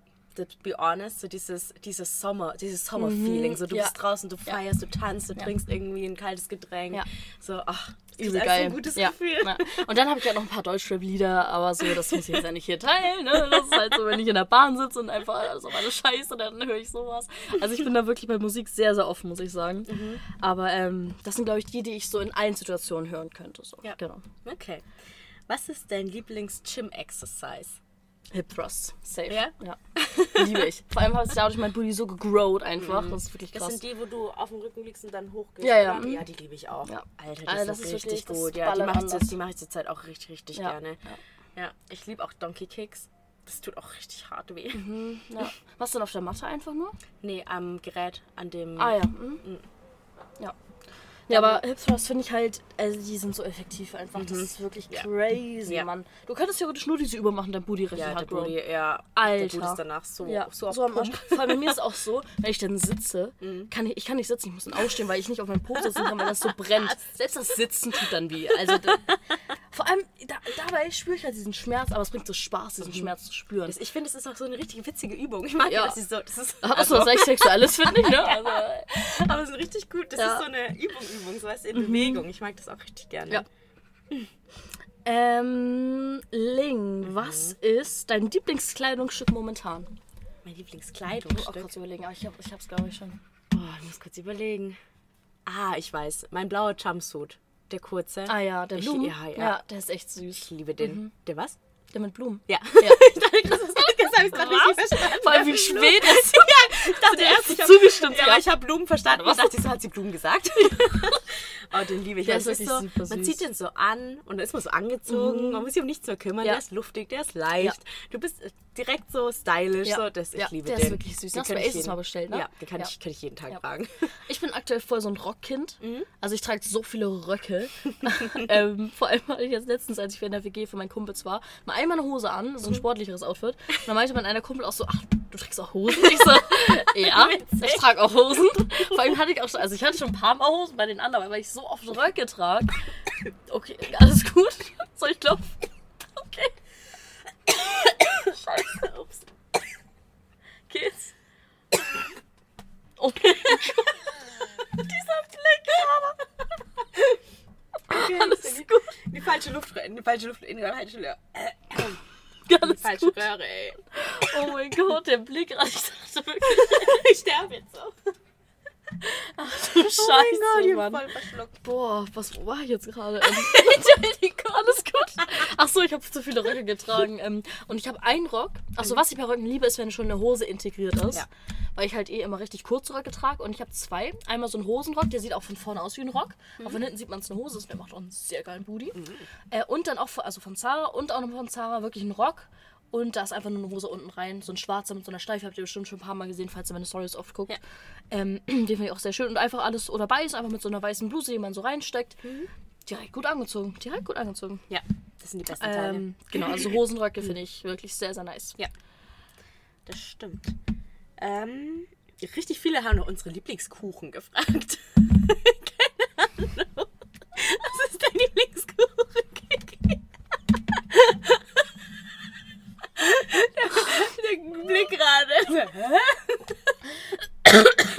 Be Honest, so dieses, dieses Sommer, dieses Sommer-Feeling. So, du ja. bist draußen, du feierst, du tanzt, du Ja. trinkst irgendwie ein kaltes Getränk. Ja. So, ach, Übel ist geil. ein gutes ja. Gefühl. Ja. Und dann habe ich ja noch ein paar Deutschrap-Lieder, aber so, das muss ich jetzt ja nicht hier teilen. Ne? Das ist halt so, wenn ich in der Bahn sitze und einfach alles auf meine Scheiße, dann höre ich sowas. Also ich bin da wirklich bei Musik sehr, sehr offen, muss ich sagen. Mhm. Aber ähm, das sind, glaube ich, die, die ich so in allen Situationen hören könnte. So. Ja. Genau. Okay. Was ist dein Lieblings-Gym-Exercise? Hip Thrusts. Safe. Ja? ja. Liebe ich. Vor allem hat es dadurch mein Booty so gegrowt einfach. Das ist wirklich Das krass. sind die, wo du auf dem Rücken liegst und dann hochgehst. Ja, ja, mhm. Ja, die liebe ich auch. Ja. Alter, die Alter, ist, das ist richtig das gut. Ja, die mache ich, die mach ich zurzeit auch richtig, richtig Ja, gerne. Ja, ich liebe auch Donkey Kicks. Das tut auch richtig hart weh. Ja. Was denn auf der Matte einfach nur? Nee, am Gerät, an dem. Ah ja. Mhm. Ja. Ja, aber Hip Thrust finde ich halt, also die sind so effektiv einfach. Das ist wirklich crazy, Ja. Mann. Du könntest theoretisch nur diese Übung machen, dein Booty richtig Ja, der hart grown. Booty, ja. Alter. Der Booty ist danach so, Ja, so, so, auf am Arsch. Vor allem bei mir ist es auch so, wenn ich dann sitze, Mhm. kann ich, ich kann nicht sitzen, ich muss dann aufstehen, weil ich nicht auf meinem Po sitzen kann, weil das so brennt. Selbst das Sitzen tut dann weh. Also vor allem da, dabei spüre ich halt diesen Schmerz, aber es bringt so Spaß, diesen Schmerz zu spüren. Ich finde, es ist auch so eine richtig witzige Übung. Ich mag ja, Ja. dass sie so. Das ist, Was also, was Sexuelles finde ich, ne? Also, aber es ist richtig gut. Das Ja. Mhm. ist so eine Übung, Übung, so du, in Bewegung. Ich mag das auch richtig gerne. Ja. ähm, Ling, was ist dein Lieblingskleidungsstück momentan? Mein Ich muss auch kurz überlegen, aber ich, hab, ich hab's glaube ich schon. Oh, ich muss kurz überlegen. Ah, ich weiß. Mein blauer Jumpsuit. Der kurze. Ah ja, der Ich- Blumen. ja, ja. ja, der ist echt süß. Ich liebe den. Der was? Der mit Blumen. Ja. Ja. das ist das habe ich gerade nicht verstanden. Vor allem wie schwer das ja, ich dachte erst, hat ich hab- zugestimmt, Ja, aber ich habe Blumen verstanden. Was dachte ich, so hat sie Blumen gesagt. oh, den liebe ich. Der weil ist wirklich so, super Man süß. Mhm. zieht den so an und dann ist man so angezogen. Man muss sich um nichts mehr kümmern. Ja. Der ist luftig, der ist leicht. Du bist äh, direkt so stylisch. So, das, ich liebe der den. ist wirklich süß. Den Hast kann du mal bestellt, ne? Ja, den kann. Ich, kann ich jeden Tag tragen. Ich bin aktuell voll so ein Rockkind. Mhm. Also ich trage so viele Röcke. ähm, vor allem hatte ich jetzt letztens, als ich in der WG für meinen Kumpels war, mal einmal eine Hose an, Mhm. so ein sportlicheres Outfit. Und dann meinte mein einer Kumpel auch so, ach, du trägst auch Hosen? Ich so, ja, ich trage auch Hosen. Vor allem hatte ich auch schon, also ich hatte schon ein paar Mal Hosen bei den anderen, weil ich so oft Röcke trage. Okay, alles gut. Soll ich klopfen? Okay. Scheiße, ups. Geht's? Oh mein Gott. Dieser Blick, aber. Alles gut. Die falsche Luft, in die falsche Luft, in die falsche Röhre. Alles Falsche gut. Röhre, ey. Oh mein Gott, der Blick. Ich dachte wirklich, Ich sterbe jetzt so. Du Scheiße, oh mein Gott, Mann. voll verschluckt. Boah, was war ich jetzt gerade? Ähm, Entschuldigung, alles gut. Ach so, ich habe zu viele Röcke getragen. Ähm, und ich habe einen Rock. Achso, was ich bei Röcken liebe, ist, wenn schon eine Hose integriert ist. Ja. Weil ich halt eh immer richtig kurze Röcke trage. Und ich habe zwei. Einmal so einen Hosenrock, der sieht auch von vorne aus wie ein Rock. Auch von hinten sieht man es eine Hose. Der macht auch einen sehr geilen Booty. Äh, und dann auch von, also von Zara und auch noch von Zara wirklich einen Rock. Und da ist einfach nur eine Hose unten rein. So ein schwarzer mit so einer Steife. Habt ihr bestimmt schon ein paar Mal gesehen, falls ihr meine Stories oft guckt. Ja. Ähm, den finde ich auch sehr schön. Und einfach alles oder beides einfach mit so einer weißen Bluse, die man so reinsteckt. Mhm. Direkt gut angezogen. Direkt gut angezogen. Ja, das sind die besten Teile. Ähm, genau, also Hosenröcke finde ich wirklich sehr, sehr nice. Ja, das stimmt. Ähm, richtig viele haben noch unsere Lieblingskuchen gefragt. Keine Ahnung. Was ist dein Lieblingskuchen? Kiki? der, der Blick gerade. Hä?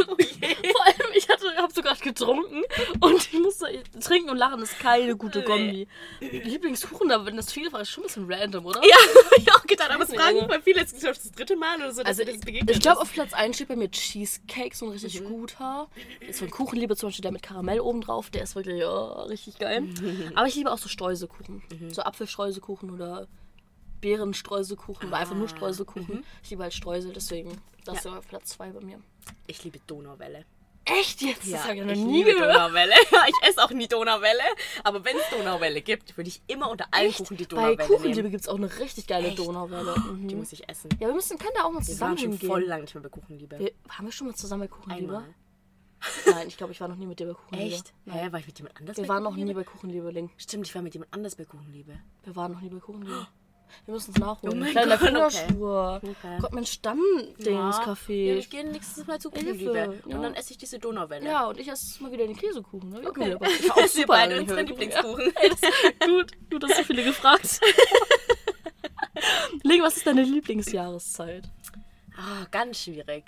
oh je. Vor allem, ich hatte, habe so gerade getrunken und ich musste trinken und lachen ist keine gute Kombi. Lieblingskuchen, da wenn das viele war, ist schon ein bisschen random, oder? Ja, hab ich auch gedacht, aber es fragen voll viele, jetzt ist das dritte Mal oder so, dass Also das begegnet ich glaube, ist. auf Platz 1 steht bei mir Cheesecake, so ein richtig guter. Jetzt von Kuchenliebe zum Beispiel der mit Karamell oben drauf, der ist wirklich oh, richtig geil. Aber ich liebe auch so Streuselkuchen. So Apfelstreuselkuchen oder Beerenstreuselkuchen oder einfach nur Streuselkuchen. Ich liebe halt Streusel, deswegen das ist Ja. ja auf Platz 2 bei mir. Ich liebe Donauwelle. Echt jetzt? das habe ich noch ich nie liebe gehört. Donauwelle. Ich esse auch nie Donauwelle. Aber wenn es Donauwelle gibt, würde ich immer unter allen Kuchen die Bei Donauwelle Kuchenliebe nehmen. gibt es auch eine richtig geile Echt? Donauwelle. Mhm. Die muss ich essen. Ja, wir müssen, können da auch mal Wir zusammen waren schon voll lange nicht mehr bei Kuchenliebe. Wir, haben wir schon mal zusammen bei Kuchenliebe? Einmal. Nein, ich glaube, ich war noch nie mit dir bei Kuchenliebe. Echt? Nein. Hä, war ich mit jemand anders Wir bei waren noch nie Kuchenliebe? bei Kuchenliebe, Ling. Stimmt, ich war mit jemand anders bei Kuchenliebe. Wir waren noch nie bei Kuchenliebe. Wir müssen es nachholen. Oh mein Kleiner Gott, Fingerspur. Okay. Gott, mein Ja, Stammdingscafé. ich gehe nächstes Mal zu Kuchenliebe. ja. Und dann esse ich diese Donauwelle. Ja, und ich esse mal wieder den Käsekuchen. Ne? Okay. Okay. Ich auch super beide lange unsere. Lieblingskuchen. Ja. Ist gut. Gut, dass so viele gefragt. Ling, was ist deine Lieblingsjahreszeit? Ah, ganz schwierig.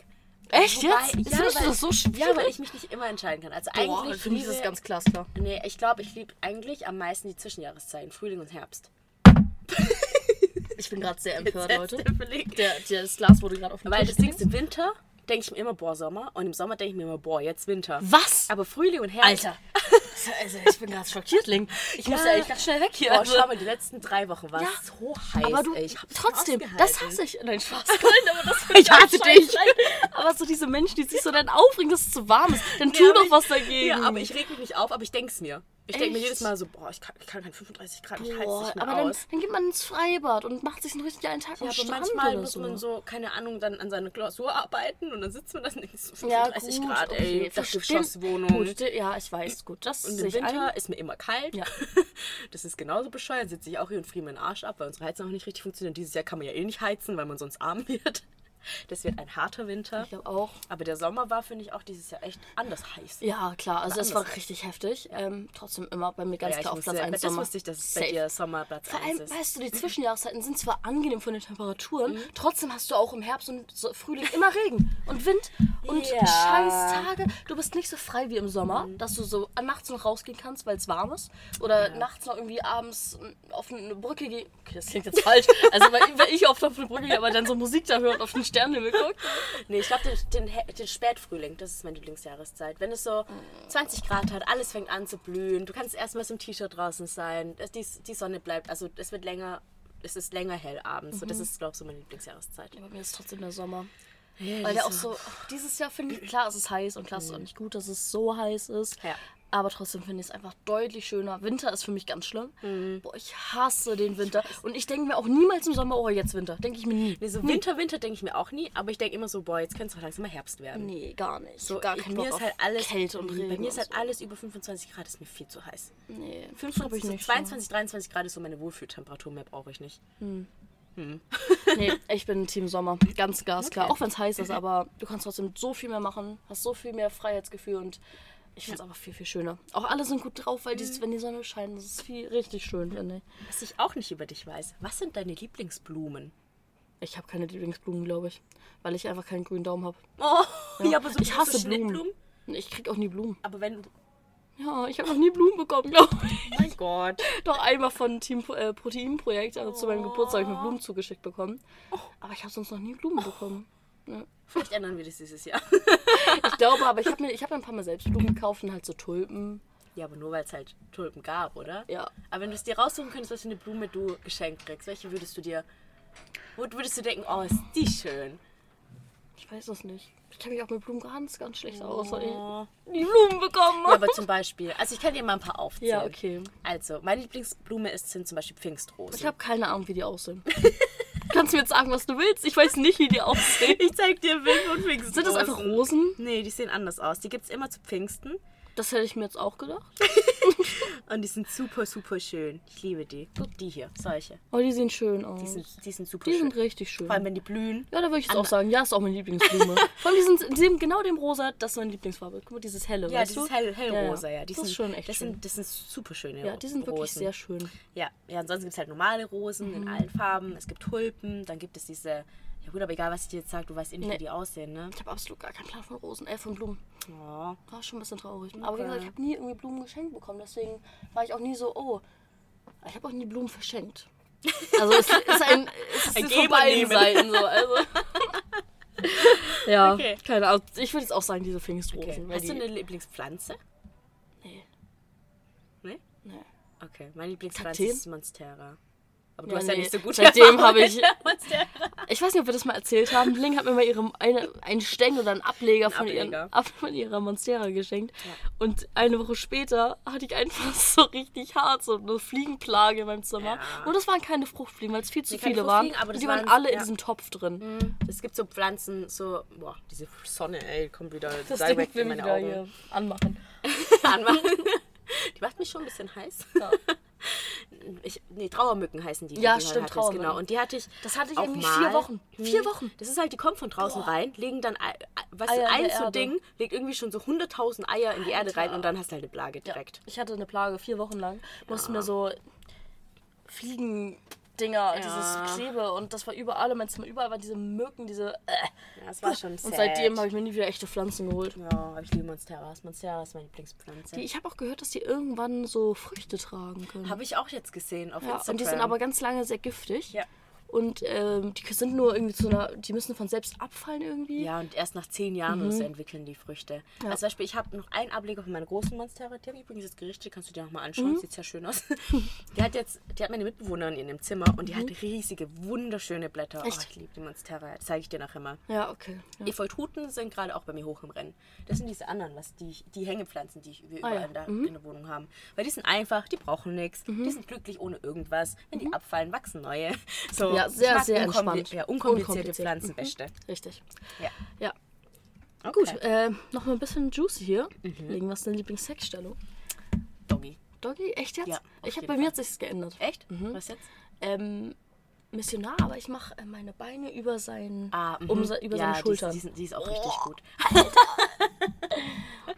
Echt Wobei- jetzt? Ja, Findest du weil- das so schwierig? Ja, weil ich mich nicht immer entscheiden kann. Also Boah, eigentlich für mich ist das ganz glasklar. Nee, ich glaube, ich liebe eigentlich am meisten die Zwischenjahreszeiten, Frühling und Herbst. Ich bin gerade sehr empört, Leute. der. Der, das Glas wurde gerade auf den Weil Tisch das Ding im Winter denke ich mir immer, boah, Sommer. Und im Sommer denke ich mir immer, boah, jetzt Winter. Was? Aber Frühling und Herbst. Alter. Also, ich bin gerade schockiert, Ling. Ich muss ja eigentlich ganz schnell weg hier. Boah, Also- schau mal, die letzten drei Wochen war Ja, es so heiß. aber du, ey. Ich trotzdem, das hasse ich. Nein, Spaß. Aber das Ich hasse dich. Aber so diese Menschen, die sich so dann aufregen, dass es zu warm ist, dann tu Ja, aber doch ich- was dagegen. Ja, aber ich reg mich nicht auf, aber ich denke es mir. Ich denke mir jedes Mal so, boah, ich kann, ich kann kein 35 Grad, ich halte es nicht mehr aber dann, aus. dann geht man ins Freibad und macht sich einen richtig geilen Tag Ja, am aber Strand manchmal muss so. man so, keine Ahnung, dann an seiner Klausur arbeiten und dann sitzt man da und denkt so ja, 35 gut, Grad, okay, ey. Gut, sti- ja, ich weiß, gut, das Und im Winter ein. ist mir immer kalt. Ja. Das ist genauso bescheuert. Sitze ich auch hier und friere meinen Arsch ab, weil unsere Heizung noch nicht richtig funktioniert. Dieses Jahr kann man ja eh nicht heizen, weil man sonst arm wird. Das wird ein harter Winter. Ich glaube auch. Aber der Sommer war, finde ich, auch dieses Jahr echt anders heiß. Ja, klar, also es war richtig heftig. Ähm, trotzdem immer bei mir ganz Ja, klar auf Platz 1 das Sommer. wusste ich, dass es bei Safe. dir Sommer Platz Vor 1 allem, ist. weißt du, die Zwischenjahreszeiten sind zwar angenehm von den Temperaturen, Mhm. trotzdem hast du auch im Herbst und Frühling immer Regen und Wind und Ja. Mhm. scheiß Tage. Du bist nicht so frei wie im Sommer, dass du so nachts noch rausgehen kannst, weil es warm ist. Oder nachts noch irgendwie abends auf eine Brücke gehen. Okay, das klingt jetzt falsch. Also, weil, weil ich oft auf eine Brücke gehe, aber dann so Musik da höre und auf den Sternenhimmel gucke. Nee, ich glaube, den, den, den Spätfrühling, das ist meine Lieblingsjahreszeit. Wenn es so 20 Grad hat, alles fängt an zu blühen. Du kannst erstmal im T-Shirt draußen sein. Die, die Sonne bleibt, also es wird länger es ist länger hell abends. So, das Mhm. ist, glaube ich, so meine Lieblingsjahreszeit. Bei mir ist trotzdem der Sommer. Ja, Weil der auch so, dieses Jahr finde ich, klar, es ist heiß und klar, es ist auch nicht gut, dass es so heiß ist. Ja. Aber trotzdem finde ich es einfach deutlich schöner. Winter ist für mich ganz schlimm. Mhm. Boah, ich hasse den Winter. Und ich denke mir auch niemals im Sommer, oh, jetzt Winter. Denke ich mir nie. Nee, so Winter, Winter denke ich mir auch nie, aber ich denke immer so, boah, jetzt könnte es doch langsam mal Herbst werden. Nee, gar nicht. So, gar ich, keinen mir Bock ist halt alles Kälte und Regen. Bei mir ist halt so. alles über 25 Grad, ist mir viel zu heiß. Nee, 5 habe ich So nicht. 22, 23 Grad ist so meine Wohlfühltemperatur, mehr brauche ich nicht. Nee, ich bin Team Sommer. Ganz glasklar. Okay. Auch wenn es heiß ist, aber du kannst trotzdem so viel mehr machen, hast so viel mehr Freiheitsgefühl und ich finde es einfach viel, viel schöner. Auch alle sind gut drauf, weil die, wenn die Sonne scheint, das ist viel, richtig schön, finde ich. Was ich auch nicht über dich weiß, was sind deine Lieblingsblumen? Ich habe keine Lieblingsblumen, glaube ich, weil ich einfach keinen grünen Daumen habe. Oh, ja, aber so ich hasse Blumen. Ich krieg auch nie Blumen. Aber wenn du. Ja, ich habe noch nie Blumen bekommen, glaube ich. Mein Gott. Doch einmal von Team äh, Proteinprojekt also zu meinem Geburtstag hab ich mir Blumen zugeschickt bekommen. Aber ich habe sonst noch nie Blumen bekommen. Ja. Vielleicht ändern wir das dieses Jahr. Ich glaube aber, ich habe mir, ich hab mir ein paar Mal selbst Blumen gekauft und halt so Tulpen. Ja, aber nur weil es halt Tulpen gab, oder? Ja. Aber wenn du es dir raussuchen könntest, was für eine Blume du geschenkt kriegst, welche würdest du dir. Wo würdest du denken, oh, ist die schön? Ich weiß das nicht. Ich kenne mich auch mit Blumen ganz, ganz schlecht aus, weil Oh. ich nie Blumen bekommen Ja, habe. aber zum Beispiel, also ich kann dir mal ein paar aufzählen. Ja, okay. Also, meine Lieblingsblume ist, sind zum Beispiel Pfingstrosen. Ich habe keine Ahnung, wie die aussehen. Kannst du mir jetzt sagen, was du willst? Ich weiß nicht, wie die aussehen. ich zeig dir ein Bild von Pfingstrosen. Sind das einfach Rosen? Nee, die sehen anders aus. Die gibt es immer zu Pfingsten. Das hätte ich mir jetzt auch gedacht. Und die sind super, super schön. Ich liebe die. Die hier, solche. Oh, die sehen schön aus. Die sind, die sind super Die schön. sind richtig schön. Vor allem, wenn die blühen. Ja, da würde ich jetzt auch sagen, ja, ist auch meine Lieblingsblume. Vor allem, die sind, die sind genau dem Rosa, das ist meine Lieblingsfarbe. Guck mal, dieses helle, Ja, dieses du? hell, hellrosa, ja. Die das sind, ist schon echt das schön. Sind, das sind super schöne ja, die sind Rosen. wirklich sehr schön. Ja, ja ansonsten gibt es halt normale Rosen Mhm. in allen Farben. Es gibt Tulpen, dann gibt es diese. Ja gut, aber egal, was ich dir jetzt sage, du weißt eh nicht, Nee. wie die aussehen, ne? Ich habe absolut gar keinen Plan von Rosen, äh, von Blumen. Oh. War schon ein bisschen traurig. Aber wie Okay. gesagt, ich habe nie irgendwie Blumen geschenkt bekommen. Deswegen war ich auch nie so, oh. Ich habe auch nie Blumen verschenkt. Also es ist ein, es ist von beiden. Seiten so. Also. ja, Okay. keine Ahnung. Ich würde jetzt auch sagen, diese Pfingstrosen. Okay. Hast du eine Lieblingspflanze? Nee. Nee? Nee. Okay, meine Lieblingspflanze Kakteen? ist Monstera. Aber du Ja, hast ja nee. nicht so gut Seitdem habe ich-. Ich weiß nicht, ob wir das mal erzählt haben. Ling hat mir mal ihre, eine, einen Stängel oder einen Ableger, von, Ableger. Ihren, von ihrer Monstera geschenkt. Und eine Woche später hatte ich einfach so richtig hart so eine Fliegenplage in meinem Zimmer. Ja. Und das waren keine Fruchtfliegen, weil es viel zu Nee, viele waren. Aber die waren waren- alle in ja. diesem Topf drin. Es gibt so Pflanzen, so. Boah, diese Sonne, ey, kommt wieder Das direkt in meine Augen. hier anmachen. anmachen. Die macht mich schon ein bisschen heiß. Ich, nee, Trauermücken heißen die. die Ja, du stimmt, hattest, Trauermücken. Genau. Und die hatte ich. Das hatte ich auch irgendwie mal. vier Wochen. Vier Hm. Wochen. Das ist halt, die kommen von draußen rein, legen dann, Ei- weißt Eier ein so. Ding, legt irgendwie schon so 100.000 Eier in die Erde rein und dann hast du halt eine Plage Ja. direkt. Ich hatte eine Plage vier Wochen lang. Musste mir so Fliegendinger, Ja. dieses Klebe und das war überall in meinem Zimmer. Überall waren diese Mücken, diese. Äh. Ja, das war schon Und sad. seitdem habe ich mir nie wieder echte Pflanzen geholt. Ja, ich liebe Monsteras. Monstera ist meine Lieblingspflanze. Die, ich habe auch gehört, dass die irgendwann so Früchte tragen können. Habe ich auch jetzt gesehen auf ja, Instagram. und die sind aber ganz lange sehr giftig. Ja. Und ähm, die sind nur irgendwie zu einer. Die müssen von selbst abfallen irgendwie. Ja, und erst nach zehn Jahren so entwickeln die Früchte. Mhm. Ja. Zum Beispiel, ich habe noch einen Ableger von meiner großen Monstera. Die habe ich übrigens jetzt gerichtet, kannst du dir noch mal Mhm. anschauen. Sieht sehr schön aus. Die hat jetzt, die hat meine Mitbewohnerin in ihrem Zimmer und die hat riesige, wunderschöne Blätter. Mhm. Echt? Oh, ich liebe die Monstera. Zeige ich dir nachher mal. Ja, okay. Ja. Efeututen sind gerade auch bei mir hoch im Rennen. Das sind diese anderen, was die, die Hängepflanzen, die ich überall Ah, ja. in, der, in der Wohnung haben. Weil die sind einfach, die brauchen nichts, die sind glücklich ohne irgendwas. Wenn die abfallen, wachsen neue. So, Mhm. Ja, sehr, sehr entspannt. Ja, unkomplizierte Unkompliziert. Pflanzen, Mhm. Richtig. Ja. Ja. Okay. Gut, äh, noch mal ein bisschen juicy hier. Mhm. Legen was deine Lieblingssexstellung? Doggy. Doggy, echt jetzt? Ja, ich habe bei mir hat sich's geändert. Echt? Was jetzt? Ähm, Missionar, aber ich mache äh, meine Beine über sein, mhm. um, über ja, seine Schultern. Die, ist- die, die ist auch richtig gut.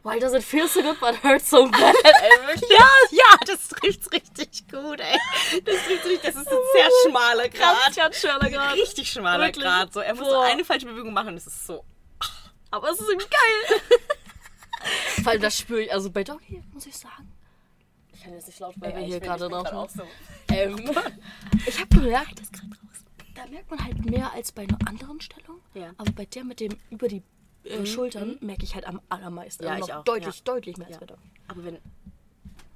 Why does it feel so good but hurt so bad? Ja, ja, das trifft richtig gut, ey. Das trifft richtig, das ist ein sehr schmaler Grad. ganz schöner Grad. Richtig schmaler Wirklich? Grad. So, er muss so eine falsche Bewegung machen, das ist so. Aber es ist irgendwie geil. Vor allem das spüre ich, also bei Doggy muss ich sagen. Ich kann jetzt nicht laut, weil wir hier gerade drauf so. Ähm, ich habe gemerkt, das gerade raus. Da merkt man halt mehr als bei einer anderen Stellung. Ja. Aber bei der mit dem über die äh, Schultern merke ich halt am allermeisten. Ja, Also ich noch auch, Deutlich, ja. deutlich mehr als Ja. bei Doggy. Aber wenn.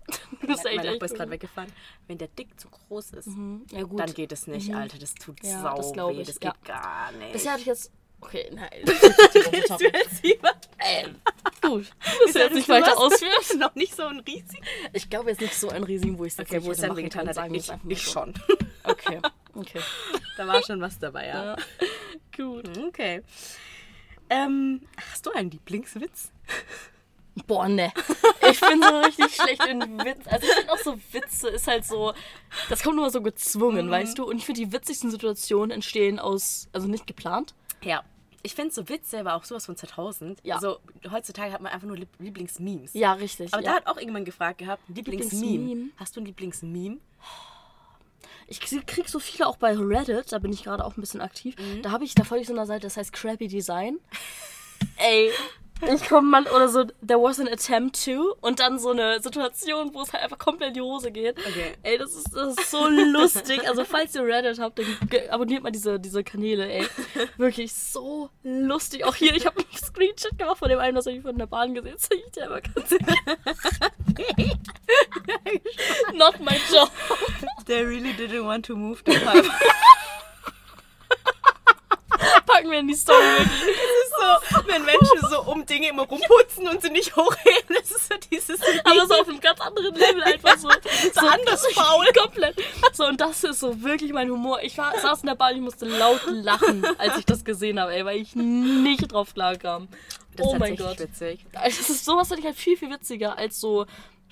Das ist mein Nachbar ist gerade weggefahren. Wenn der Dick zu groß ist, Ja, gut. dann geht es nicht, Alter. Das tut Ja, sau das weh. ich, Das ja. geht gar nicht. Bisher hatte ich jetzt. Okay, nein. Willst du jetzt? Ähm, gut. Das jetzt nicht weiter ausführen. noch nicht so ein riesig. Ich glaube jetzt nicht so ein riesigen, wo ich es Okay, wo wehgetan hat, sagen, ich, ich so. schon. Okay, okay. da war schon was dabei, ja. Ja. Gut. Okay. Ähm, hast du einen Lieblingswitz? Boah, ne. Ich bin so richtig schlecht in Witz. Also ich finde auch so Witze ist halt so, das kommt immer so gezwungen, weißt du? Und ich finde die witzigsten Situationen entstehen aus, also nicht geplant. Ja. Ich finde so Witze war auch sowas von 2000. Ja. Also heutzutage hat man einfach nur Lieb- Lieblingsmemes. Ja, richtig. Aber ja. da hat auch irgendjemand gefragt gehabt, Lieblingsmeme. Lieblingsmeme? Hast du ein Lieblingsmeme? Ich krieg so viele auch bei Reddit, da bin ich gerade auch ein bisschen aktiv. Da habe ich, da folge ich so einer Seite, das heißt Crappy Design. Ey, ich komme mal, oder so, there was an attempt to und dann so eine Situation, wo es halt einfach komplett in die Hose geht. Okay. Ey, das ist, das ist so lustig. Also, falls ihr Reddit habt, dann abonniert mal diese, diese Kanäle, ey. Wirklich so lustig. Auch hier, ich habe einen Screenshot gemacht von dem einen, das habe ich von der Bahn gesehen. Das ich dir aber ganz Not my job. They really didn't want to move to. Packen wir in die Story wirklich. ist so, wenn Menschen so um Dinge immer rumputzen und sie nicht hochheben, das ist so dieses Aber so auf einem ganz anderen Level einfach so. so anders faul. Komplett. So, und das ist so wirklich mein Humor. Ich war, saß in der Bahn, ich musste laut lachen, als ich das gesehen habe, ey, weil ich nicht drauf klarkam. Das oh mein Gott. witzig. Also, das ist sowas finde ich halt viel, viel witziger als so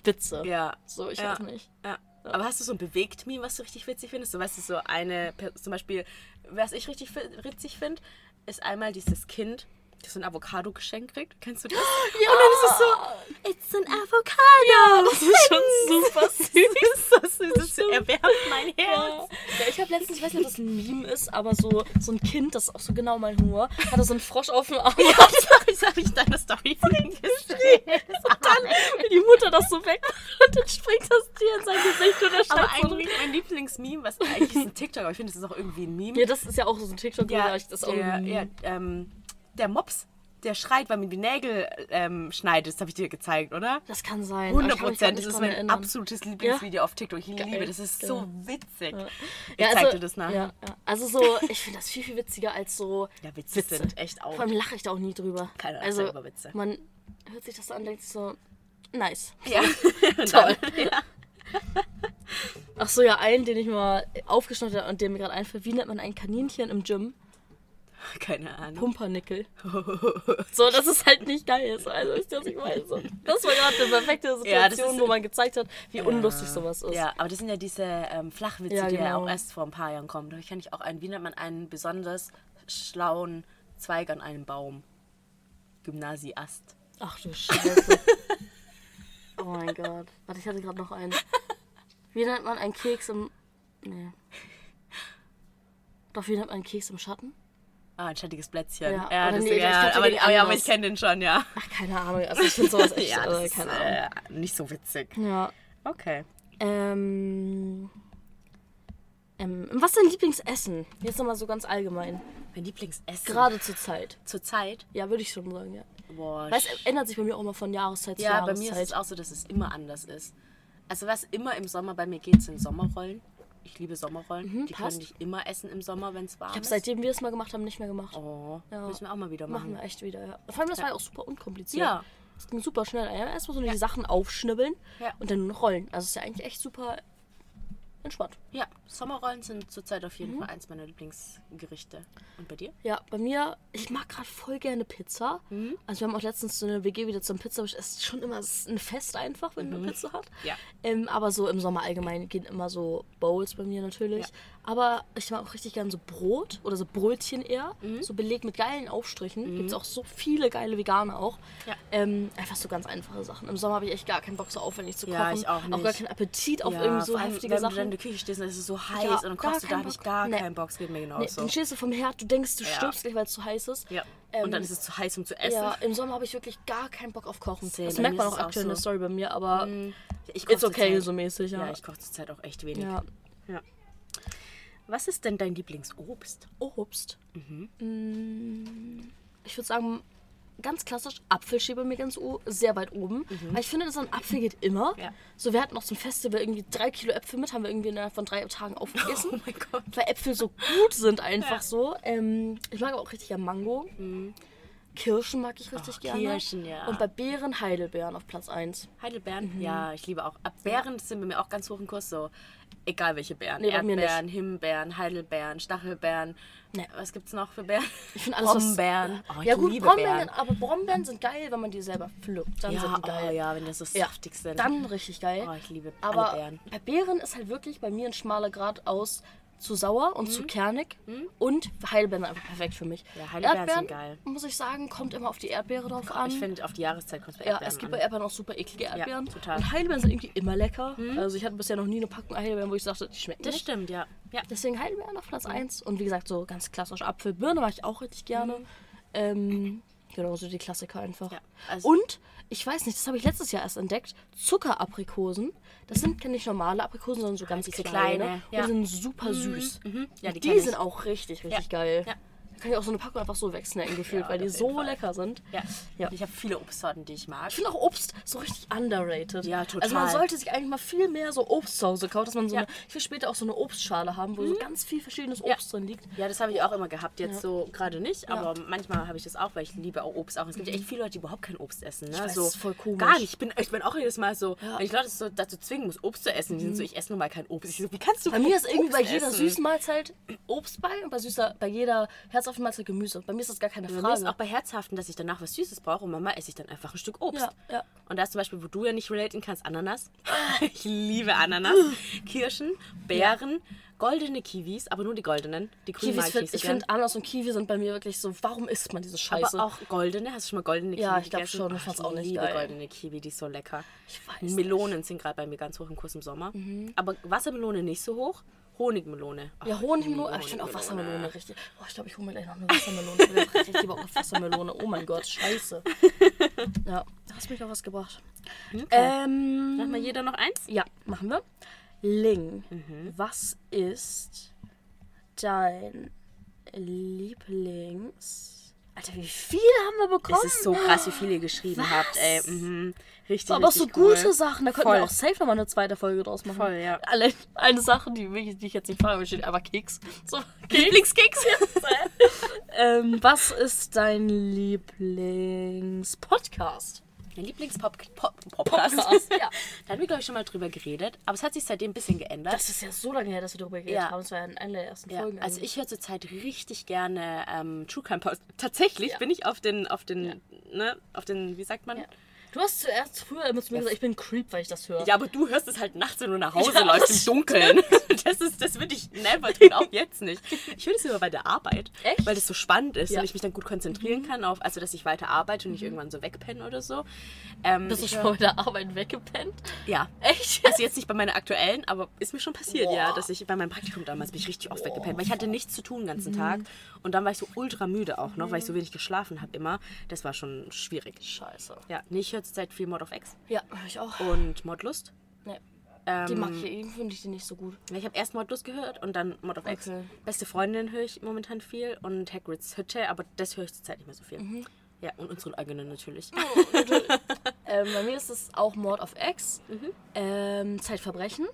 Witze. Ja. So, ich ja. weiß nicht. Ja. Aber hast du so ein Bewegt-Meme, was du richtig witzig findest? So, weißt du, so eine, zum Beispiel, was ich richtig witzig finde, ist einmal dieses Kind, das so ein Avocado-Geschenk kriegt. Kennst du das? Ja, Und dann ist es so, it's an avocado. das ist schon super süß. Das ist. Das erwärmt mein Ja. Herz. ja, ich habe letztens, ich weiß nicht, ob das ein Meme ist, aber so, so ein Kind, das ist auch so genau mein Humor, hatte so einen Frosch auf dem Arm. Ja, das habe ich, hab ich deine Story gesehen. Und dann wie die Mutter das so weg und dann springt das Tier in sein Gesicht und er Aber eigentlich mein Lieblingsmeme, was eigentlich ist ein TikTok, aber ich finde, das ist auch irgendwie ein Meme. Ja, das ist ja auch so ein TikTok, Ja, ja, ich das auch der, irgendwie- ja, ähm, der Mops, der schreit, weil man die Nägel ähm, schneidet. Das habe ich dir gezeigt, oder? Das kann sein. aber ich 100 kann mich grad Prozent. Das ist mein erinnern. absolutes Lieblingsvideo auf TikTok. Ich Geil. liebe das. ist so Geil. witzig. Ja. Ich Ja, zeig also, dir das nachher. Ja, ja. Also so, ich finde das viel, viel witziger als so Ja, Witze, Witze. sind echt auch. Vor allem lache ich da auch nie drüber. Keiner lacht also, über Witze. Man hört sich das so an und denkt so, nice. Ja. Toll. ja. Ach so, ja, einen, den ich mal aufgeschnappt habe und der mir gerade einfällt. Wie nennt man ein Kaninchen im Gym? Keine Ahnung. Pumpernickel. So, das ist halt nicht geil. So, also, ich das nicht weiß. So. Das war gerade eine perfekte Situation, Ja, ist- wo man gezeigt hat, wie unlustig sowas ist. Ja, aber das sind ja diese ähm, Flachwitze, Ja, die ja genau. auch erst vor ein paar Jahren kommen. Da kenne ich auch einen, wie nennt man einen besonders schlauen Zweig an einem Baum? Gymnasiast. Ach du Scheiße. oh mein Gott. Warte, ich hatte gerade noch einen. Wie nennt man einen Keks im. Nee. Doch, wie nennt man einen Keks im Schatten? Ah, ein schattiges Plätzchen. Ja, Ja, das, nee, ich ja, aber, aber, ja, aber ich kenne den schon, ja. Ach, keine Ahnung. Also, ich finde sowas echt. Ja, äh, das ist keine Ahnung. äh, nicht so witzig. Ja. Okay. Ähm. Ähm, was ist dein Lieblingsessen? Jetzt nochmal so ganz allgemein. Mein Lieblingsessen. Gerade zur Zeit. zur Zeit. Ja, würde ich schon sagen, ja. Boah, Weil es ändert sich bei mir auch immer von Jahreszeit zu ja, bei Jahreszeit. mir ist es auch so, dass es immer anders ist. Also was immer im Sommer bei mir geht, sind Sommerrollen. Ich liebe Sommerrollen. die Mhm, passt. können nicht immer essen im Sommer, wenn es warm ich habe ist. seitdem wir es mal gemacht haben, nicht mehr gemacht. Oh, Ja. müssen wir auch mal wieder Machen machen. wir echt wieder, ja. Vor allem, das war ja auch super unkompliziert. Ja. Es ging super schnell. Ja, erstmal so die Sachen aufschnibbeln Ja. und dann rollen. Also es ist ja eigentlich echt super entspannt. Ja, Sommerrollen sind zurzeit auf Mhm. jeden Fall eins meiner Lieblingsgerichte. Und bei dir? Ja, bei mir, ich mag gerade voll gerne Pizza. Mhm. Also wir haben auch letztens so eine WG wieder zum Pizza. Es ist schon immer es ist ein Fest einfach, wenn man Pizza hat. Mhm. Ja. Ähm, aber so im Sommer allgemein gehen immer so Bowls bei mir natürlich. Ja. Aber ich mag auch richtig gerne so Brot oder so Brötchen eher. Mhm. So belegt mit geilen Aufstrichen. Gibt es auch so viele geile Vegane auch. Ja. Ähm, einfach so ganz einfache Sachen. Im Sommer habe ich echt gar keinen Bock, so aufwendig zu kochen. Ja, ich auch Auch gar nicht. keinen Appetit auf ja, irgendwie so heftige wenn du dann Sachen. in der Küche stehst, dann ist es so heiß Ja, und dann kochst du, da habe ich gar Nee. keinen Bock. Es geht mir Nee, genauso. dann stehst du vom Herd, du denkst, du Ja. stirbst gleich, weil es zu heiß ist. ja. Ähm, und dann ist es zu heiß, um zu essen. Ja, im Sommer habe ich wirklich gar keinen Bock auf Kochen. Same, das merkt man ist auch aktuell in der so. Story bei mir, aber Ich koch it's okay zurzeit- so mäßig, ja. Ja, ich koche zurzeit auch echt wenig. ja. Ja. Was ist denn dein Lieblingsobst? Obst. Mhm. Mm, Ich würde sagen, ganz klassisch, Apfel steht bei mir ganz sehr weit oben. Weil ich finde, so ein Apfel geht immer. Mhm. Ja. So, wir hatten noch zum Festival irgendwie drei Kilo Äpfel mit, haben wir irgendwie innerhalb von drei Tagen aufgegessen. Oh mein Gott. Weil Äpfel so gut sind einfach Ja. so. Ähm, ich mag aber auch richtig ja Mango. Kirschen mag ich richtig Oh, gerne. Kirschen, ja. Und bei Beeren Heidelbeeren auf Platz 1. Heidelbeeren? Ja, ich liebe auch. Beeren sind bei mir auch ganz hoch im Kurs so. Egal welche Beeren. Nee, Erdbeeren, Himbeeren, Heidelbeeren, Stachelbeeren. Nee. Was gibt's noch für Beeren? Ich finde alles was- Brombeeren. Oh, ich ja gut, Brombeeren, Beeren. aber Brombeeren sind geil, wenn man die selber pflückt. Dann Ja, sind die geil. oh ja, wenn die so Ja, saftig sind. Dann richtig geil. Oh, ich liebe Aber Beeren. bei Beeren ist halt wirklich bei mir ein schmaler Grad aus zu sauer und Mhm. zu kernig. Und Heidelbeeren sind einfach perfekt für mich. Ja, Heidelbeeren sind Erdbeeren, geil. muss ich sagen, kommt immer auf die Erdbeere drauf an. Ich finde, auf die Jahreszeit kommt es bei ja, Erdbeeren es gibt bei Erdbeeren auch super eklige Erdbeeren. total. Und Heidelbeeren sind irgendwie immer lecker. Also ich hatte bisher noch nie eine Packung Heidelbeeren, wo ich sagte, die schmecken Das nicht. stimmt, ja. ja. Deswegen Heidelbeeren auf Platz 1. Und wie gesagt, so ganz klassisch Apfel, Birne mag ich auch richtig gerne. Ähm, genau, so die Klassiker einfach. Ja, also- Und, ich weiß nicht, das habe ich letztes Jahr erst entdeckt, Zuckeraprikosen. Das sind nicht normale Aprikosen, sondern so ganz diese kleine. kleine, Und ja. die sind super süß. Ja, die die sind auch richtig, richtig geil. Ja. Da kann ich auch so eine Packung einfach so wegsnacken gefühlt, Ja, weil die so Fall. lecker sind. Ja. Ja. Ich habe viele Obstsorten, die ich mag. Ich finde auch Obst so richtig underrated. Ja, Also man total. sollte sich eigentlich mal viel mehr so Obst zu Hause kaufen, dass man so Ja. Mhm. eine, ich will später auch so eine Obstschale haben, wo so ganz viel verschiedenes. Obst drin liegt. Ja, das habe ich auch immer gehabt. Jetzt so gerade nicht, aber manchmal habe ich das auch, weil ich liebe auch Obst auch. Es gibt ja echt viele Leute, die überhaupt kein Obst essen. Ne? weiß, so das ist voll komisch. Gar nicht. Ich bin, ich bin auch jedes Mal so, wenn ich Leute so dazu zwingen muss, Obst zu essen, die sind so, ich esse nur mal kein Obst. Ich so, wie kannst du Bei mir ist irgendwie bei jeder essen? süßen Mahlzeit Obst bei und bei, süßer, bei jeder herzhaften Mahlzeit Gemüse. Bei mir ist das gar keine Bei mir ist Frage. auch bei Herzhaften, dass ich danach was Süßes brauche und Mama esse ich dann einfach ein Stück Obst. Ja, ja. Und da ist zum Beispiel, wo du ja nicht relaten kannst, Ananas. ich liebe Ananas. Kirschen, Beeren, goldene Kiwis, aber nur die goldenen. Die grünen Kiwis ich find, nicht ich finde Ananas und Kiwi sind bei mir wirklich so, warum isst man diese Scheiße? Aber auch goldene. Hast du schon mal goldene Kiwi Ja, ich glaub gegessen? schon. Ich fand's auch nicht liebe geil. goldene Kiwi, die ist so lecker. Ich weiß nicht. Mhm. Melonen sind gerade bei mir ganz hoch im Kurs im Sommer. Aber Wassermelone nicht so hoch. Honigmelone. Ach, ja, Honigmelone, liebe aber ich finde auch. Wassermelone richtig. Oh, ich glaube, ich hole mir gleich noch eine Wassermelone. Ich richtig lieber auf Wassermelone. Oh mein Gott, scheiße. Ja, hast mich auf was gebracht. Ähm, Machen wir jeder noch eins? Ja, machen wir. Ling, Mhm. was ist dein Lieblings... Alter, wie viele haben wir bekommen? Es ist so krass, wie viele ihr geschrieben Was? habt. Ey, mhm. Richtig, aber auch so richtig cool. gute Sachen. Da könnten wir auch safe nochmal eine zweite Folge draus machen. Voll, ja. Alle, eine Sache, die, die ich jetzt nicht frage, aber steht einfach Keks. So, Lieblingskeks. ähm, was ist dein Lieblings-Podcast? Mein Lieblings-Podcast. Podcast, ja. Da haben wir, glaube ich, schon mal drüber geredet. Aber es hat sich seitdem ein bisschen geändert. Das ist ja so lange her, dass wir darüber geredet Ja. haben. Das war in einer der ersten Ja, Folgen. also eigentlich. ich höre zurzeit richtig gerne ähm, True Crime Post. Tatsächlich bin ich auf den, auf den, ne, auf den, wie sagt man? Ja. Du hast zuerst früher immer zu mir gesagt, ich bin ein Creep, weil ich das höre. Ja, aber du hörst es halt nachts, wenn du nach Hause Ja, läufst im Dunkeln. Das, ist, das würde ich never tun, auch jetzt nicht. Ich höre das immer bei der Arbeit, Echt? weil das so spannend ist Ja. Mhm. und ich mich dann gut konzentrieren kann, auf, also dass ich weiter arbeite und nicht irgendwann so wegpenne oder so. Ähm, Bist du schon bei der Arbeit weggepennt? Ja. Echt? Also jetzt nicht bei meiner aktuellen, aber ist mir schon passiert, ja, Boah. dass ich bei meinem Praktikum damals bin ich richtig oft weggepennt, weil ich hatte nichts zu tun den ganzen Tag und dann war ich so ultra müde auch noch, weil ich so wenig geschlafen habe immer. Das war schon schwierig. Scheiße. Ja, nee, ich höre zurzeit viel Mod of X Ja, höre ich auch. und Modlust. Nee. Ähm, Die mag ich, irgendwie finde ich die nicht so gut. Ich habe erst Modlust gehört und dann Mod of X. Okay. Beste Freundin höre ich momentan viel und Hagrids Hütte, aber das höre ich zurzeit nicht mehr so viel. Mhm. Ja, und unsere eigene natürlich. Ähm, bei mir ist es auch Mord of X, Mhm. ähm, Zeitverbrechen.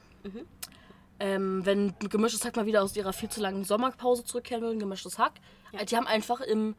Ähm, wenn Gemischtes Hack mal wieder aus ihrer viel zu langen Sommerpause zurückkehren würden, Gemischtes Hack. Äh, Die haben einfach im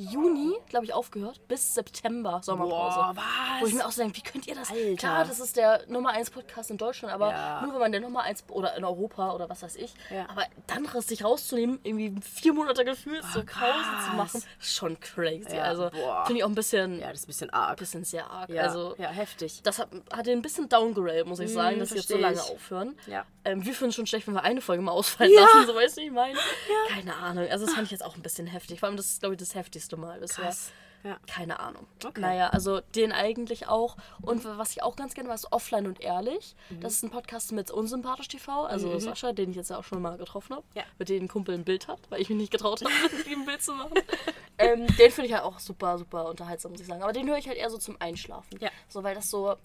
Juni, glaube ich, aufgehört, bis September Sommerpause. Boah, was? Wo ich mir auch so denke, wie könnt ihr das? Alter. Klar, das ist der Nummer 1 Podcast in Deutschland, aber Ja. nur wenn man der Nummer 1 oder in Europa oder was weiß ich. Ja. Aber dann sich rauszunehmen, irgendwie vier Monate gefühlt so Pause krass. zu machen, ist schon crazy. Ja, also finde ich auch ein bisschen, Ja, das ist ein bisschen arg. bisschen sehr arg. Ja, Also ja heftig. das hat, hat den ein bisschen downgradet, muss ich sagen, dass sie jetzt so lange aufhören. Ähm, wir finden es schon schlecht, wenn wir eine Folge mal ausfallen lassen, so weißt du, wie ich meine. Keine Ahnung. Also das fand ich jetzt auch ein bisschen heftig. Vor allem, das ist, glaube ich, das heftigste Mal bisher. Krass. Ja. Keine Ahnung. Okay. Naja, also den eigentlich auch. Und was ich auch ganz gerne war, ist Offline und Ehrlich. Mhm. Das ist ein Podcast mit Unsympathisch TV, also Sascha, den ich jetzt ja auch schon mal getroffen habe. Ja. Mit dem ein Kumpel ein Bild hat, weil ich mich nicht getraut habe, mit ihm ein Bild zu machen. ähm, den finde ich halt auch super, super unterhaltsam, muss ich sagen. Aber den höre ich halt eher so zum Einschlafen. Ja. So, weil das so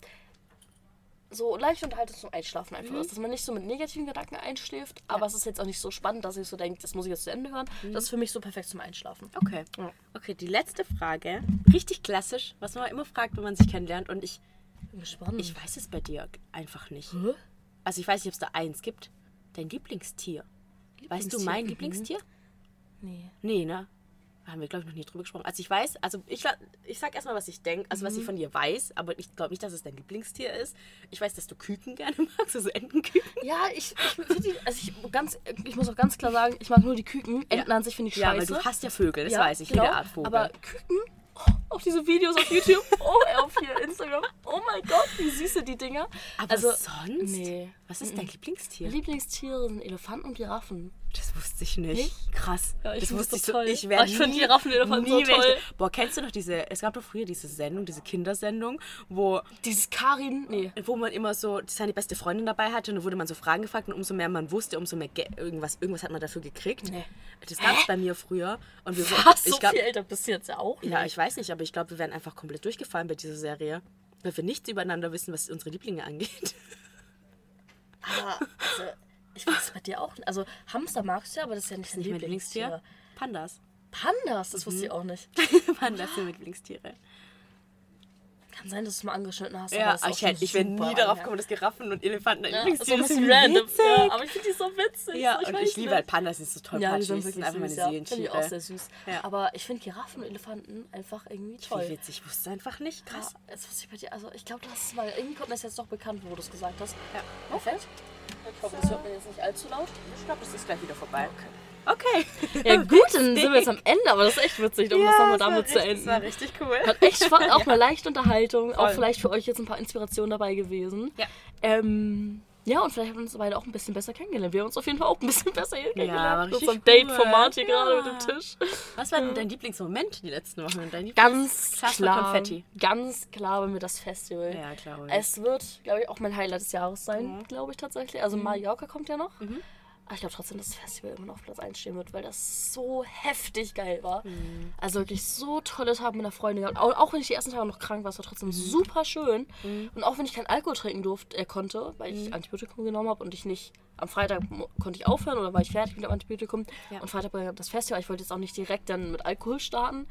so leicht unterhalten zum Einschlafen einfach ist. Dass man nicht so mit negativen Gedanken einschläft, aber es ist jetzt auch nicht so spannend, dass ich so denke, das muss ich jetzt zu Ende hören. Das ist für mich so perfekt zum Einschlafen. Okay. Ja. Okay, die letzte Frage. Richtig klassisch, was man immer fragt, wenn man sich kennenlernt. Und ich, Bin gespannt. ich weiß es bei dir einfach nicht. Hä? Also ich weiß nicht, ob es da eins gibt. Dein Lieblingstier. Weißt du Lieblingstier? mein Mhm. Lieblingstier? Nee. Nee, ne? Haben wir, glaube ich, noch nie drüber gesprochen. Also ich weiß, also ich, ich sag erstmal, was ich denke, also Mhm. was ich von dir weiß, aber ich glaube nicht, dass es dein Lieblingstier ist. Ich weiß, dass du Küken gerne magst, also Entenküken. Ja, ich, ich, die, also ich, ganz, ich muss auch ganz klar sagen, ich mag nur die Küken. Enten an sich finde ich Ja, scheiße. weil du hast ja Vögel, das Ja, weiß ich, genau. jede Art Vogel. Aber Küken, oh, auch diese Videos auf YouTube, oh, auf hier Instagram, oh mein Gott, wie süß sind die Dinger. aber also, sonst? Nee. Was ist dein Lieblingstier? Lieblingstiere sind Elefanten und Giraffen. Das wusste ich nicht. Nicht? Krass. Ja, ich das wusste das ich so. toll. Ich wär Oh, ich find nie- Giraffen, Elefanten so toll. Boah, kennst du noch diese, es gab doch früher diese Sendung, diese Kindersendung, wo, Dieses Karin, nee. wo man immer so seine beste Freundin dabei hatte und da wurde man so Fragen gefragt und umso mehr man wusste, umso mehr Ge irgendwas, irgendwas hat man dafür gekriegt. Nee. Das gab es bei mir früher. Und wir Was? ich So glaub, viel älter bist du jetzt ja auch nicht. Ja, ich weiß nicht, aber ich glaube, wir wären einfach komplett durchgefallen bei dieser Serie. Weil wir nichts übereinander wissen, was unsere Lieblinge angeht. Aber, also, ich weiß es bei dir auch nicht. Also, Hamster magst du ja, aber das ist ja nicht, dein Nicht mein Lieblingstier? Pandas. Pandas, das wusste ich auch nicht. Pandas sind Lieblingstiere. Kann sein, dass du es mal angeschnitten hast. Ja, das ist aber ich, hätte, ich wäre nie darauf gekommen, dass Giraffen und Elefanten Ja, Lieblingstier so ein bisschen random. Ja, aber ich finde die so witzig. Ja, ich und ich liebe halt Pandas, die sind so toll Ja, die sind Das wirklich einfach meine süß, ja. Finde ich Seelentiere. auch sehr süß. Ja. Aber ich finde Giraffen und Elefanten einfach irgendwie Wie toll. witzig, ich wusste es einfach nicht. Krass. Ja, jetzt wusste ich bei dir, also ich glaube, hast es mal, irgendwie kommt mir das jetzt doch bekannt, wo du es gesagt hast. Ja. Perfekt. Ich hoffe, das hört man jetzt nicht allzu laut. Ich glaube, das ist gleich wieder vorbei. Okay. Ja gut, dann sind wir jetzt am Ende, aber das ist echt witzig, um das nochmal damit zu Das war enden. richtig cool. Hat echt Spaß, auch eine leichte Unterhaltung, auch Voll. vielleicht für euch jetzt ein paar Inspirationen dabei gewesen. Ja. Ähm, ja, und vielleicht haben wir uns beide auch ein bisschen besser kennengelernt. Wir haben uns auf jeden Fall auch ein bisschen besser kennengelernt. mit richtig unserem Date-Format cool. hier gerade mit Ja. dem Tisch. Was war denn dein Lieblingsmoment die letzten Wochen? Dein Ganz klar, Konfetti. ganz klar bei mir das Festival. Ja, klar. Es wird, glaube ich, auch mein Highlight des Jahres sein, glaube ich tatsächlich. Also Mallorca kommt ja noch. Aber ich glaube trotzdem, dass das Festival immer noch auf Platz 1 stehen wird, weil das so heftig geil war. Also wirklich so tolle Tage mit einer Freundin gehabt. Auch, auch wenn ich die ersten Tage noch krank war, es war trotzdem super schön. Und auch wenn ich keinen Alkohol trinken durfte, äh, konnte, weil ich Antibiotikum genommen habe und ich nicht am Freitag konnte ich aufhören oder war ich fertig mit dem Antibiotikum. Ja. Und Freitag war das Festival. Ich wollte jetzt auch nicht direkt dann mit Alkohol starten.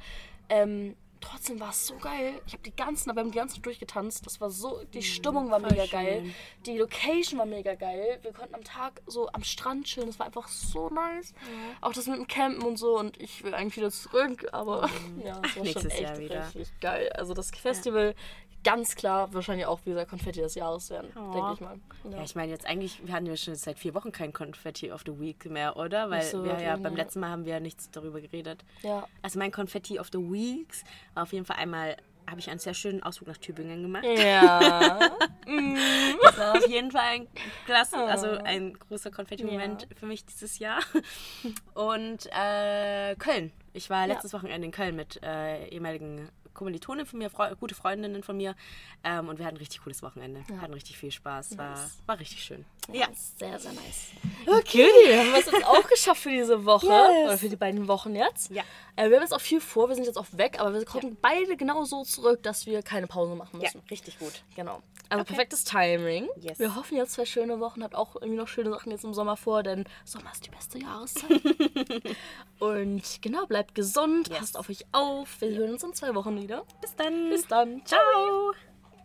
Ähm, trotzdem war es so geil. Ich habe die ganzen, wir haben die ganze Zeit durchgetanzt. Das war so, die Stimmung war voll mega schön. geil. Die Location war mega geil. Wir konnten am Tag so am Strand chillen. Das war einfach so nice. Auch das mit dem Campen und so. Und ich will eigentlich wieder zurück. Aber ja, es war schon Nächstes echt Jahr wieder. richtig geil. Also das Festival, ganz klar, wahrscheinlich auch wieder Konfetti des Jahres werden, Oh. denke ich mal. Ja, ich meine jetzt eigentlich, wir hatten ja schon seit vier Wochen kein Confetti of the Week mehr, oder? Weil so wir ja beim letzten Mal haben wir ja nichts darüber geredet. ja. Also mein Confetti of the Weeks war auf jeden Fall einmal, habe ich einen sehr schönen Ausflug nach Tübingen gemacht. Ja. Das war auf jeden Fall ein klasse, also ein großer Konfetti-Moment für mich dieses Jahr. Und äh, Köln. Ich war letztes Wochenende in Köln mit äh, ehemaligen Kommilitonen von mir, Freu gute Freundinnen von mir. Ähm, und wir hatten ein richtig cooles Wochenende. Hatten richtig viel Spaß. War, Nice. war richtig schön. Ja. Sehr, sehr nice. Okay. Dann haben wir es jetzt auch geschafft für diese Woche. Yes. Oder für die beiden Wochen jetzt. Ja. Äh, wir haben jetzt auch viel vor. Wir sind jetzt auch weg. Aber wir kommen beide genau so zurück, dass wir keine Pause machen Ja, müssen. richtig gut. Genau. Also Okay. perfektes Timing. Yes. Wir hoffen jetzt zwei schöne Wochen. Habt auch irgendwie noch schöne Sachen jetzt im Sommer vor, denn Sommer ist die beste Jahreszeit. Und genau, bleibt gesund, Yes. passt auf euch auf. Wir hören uns in zwei Wochen wieder. Bis dann. Bis dann. Ciao.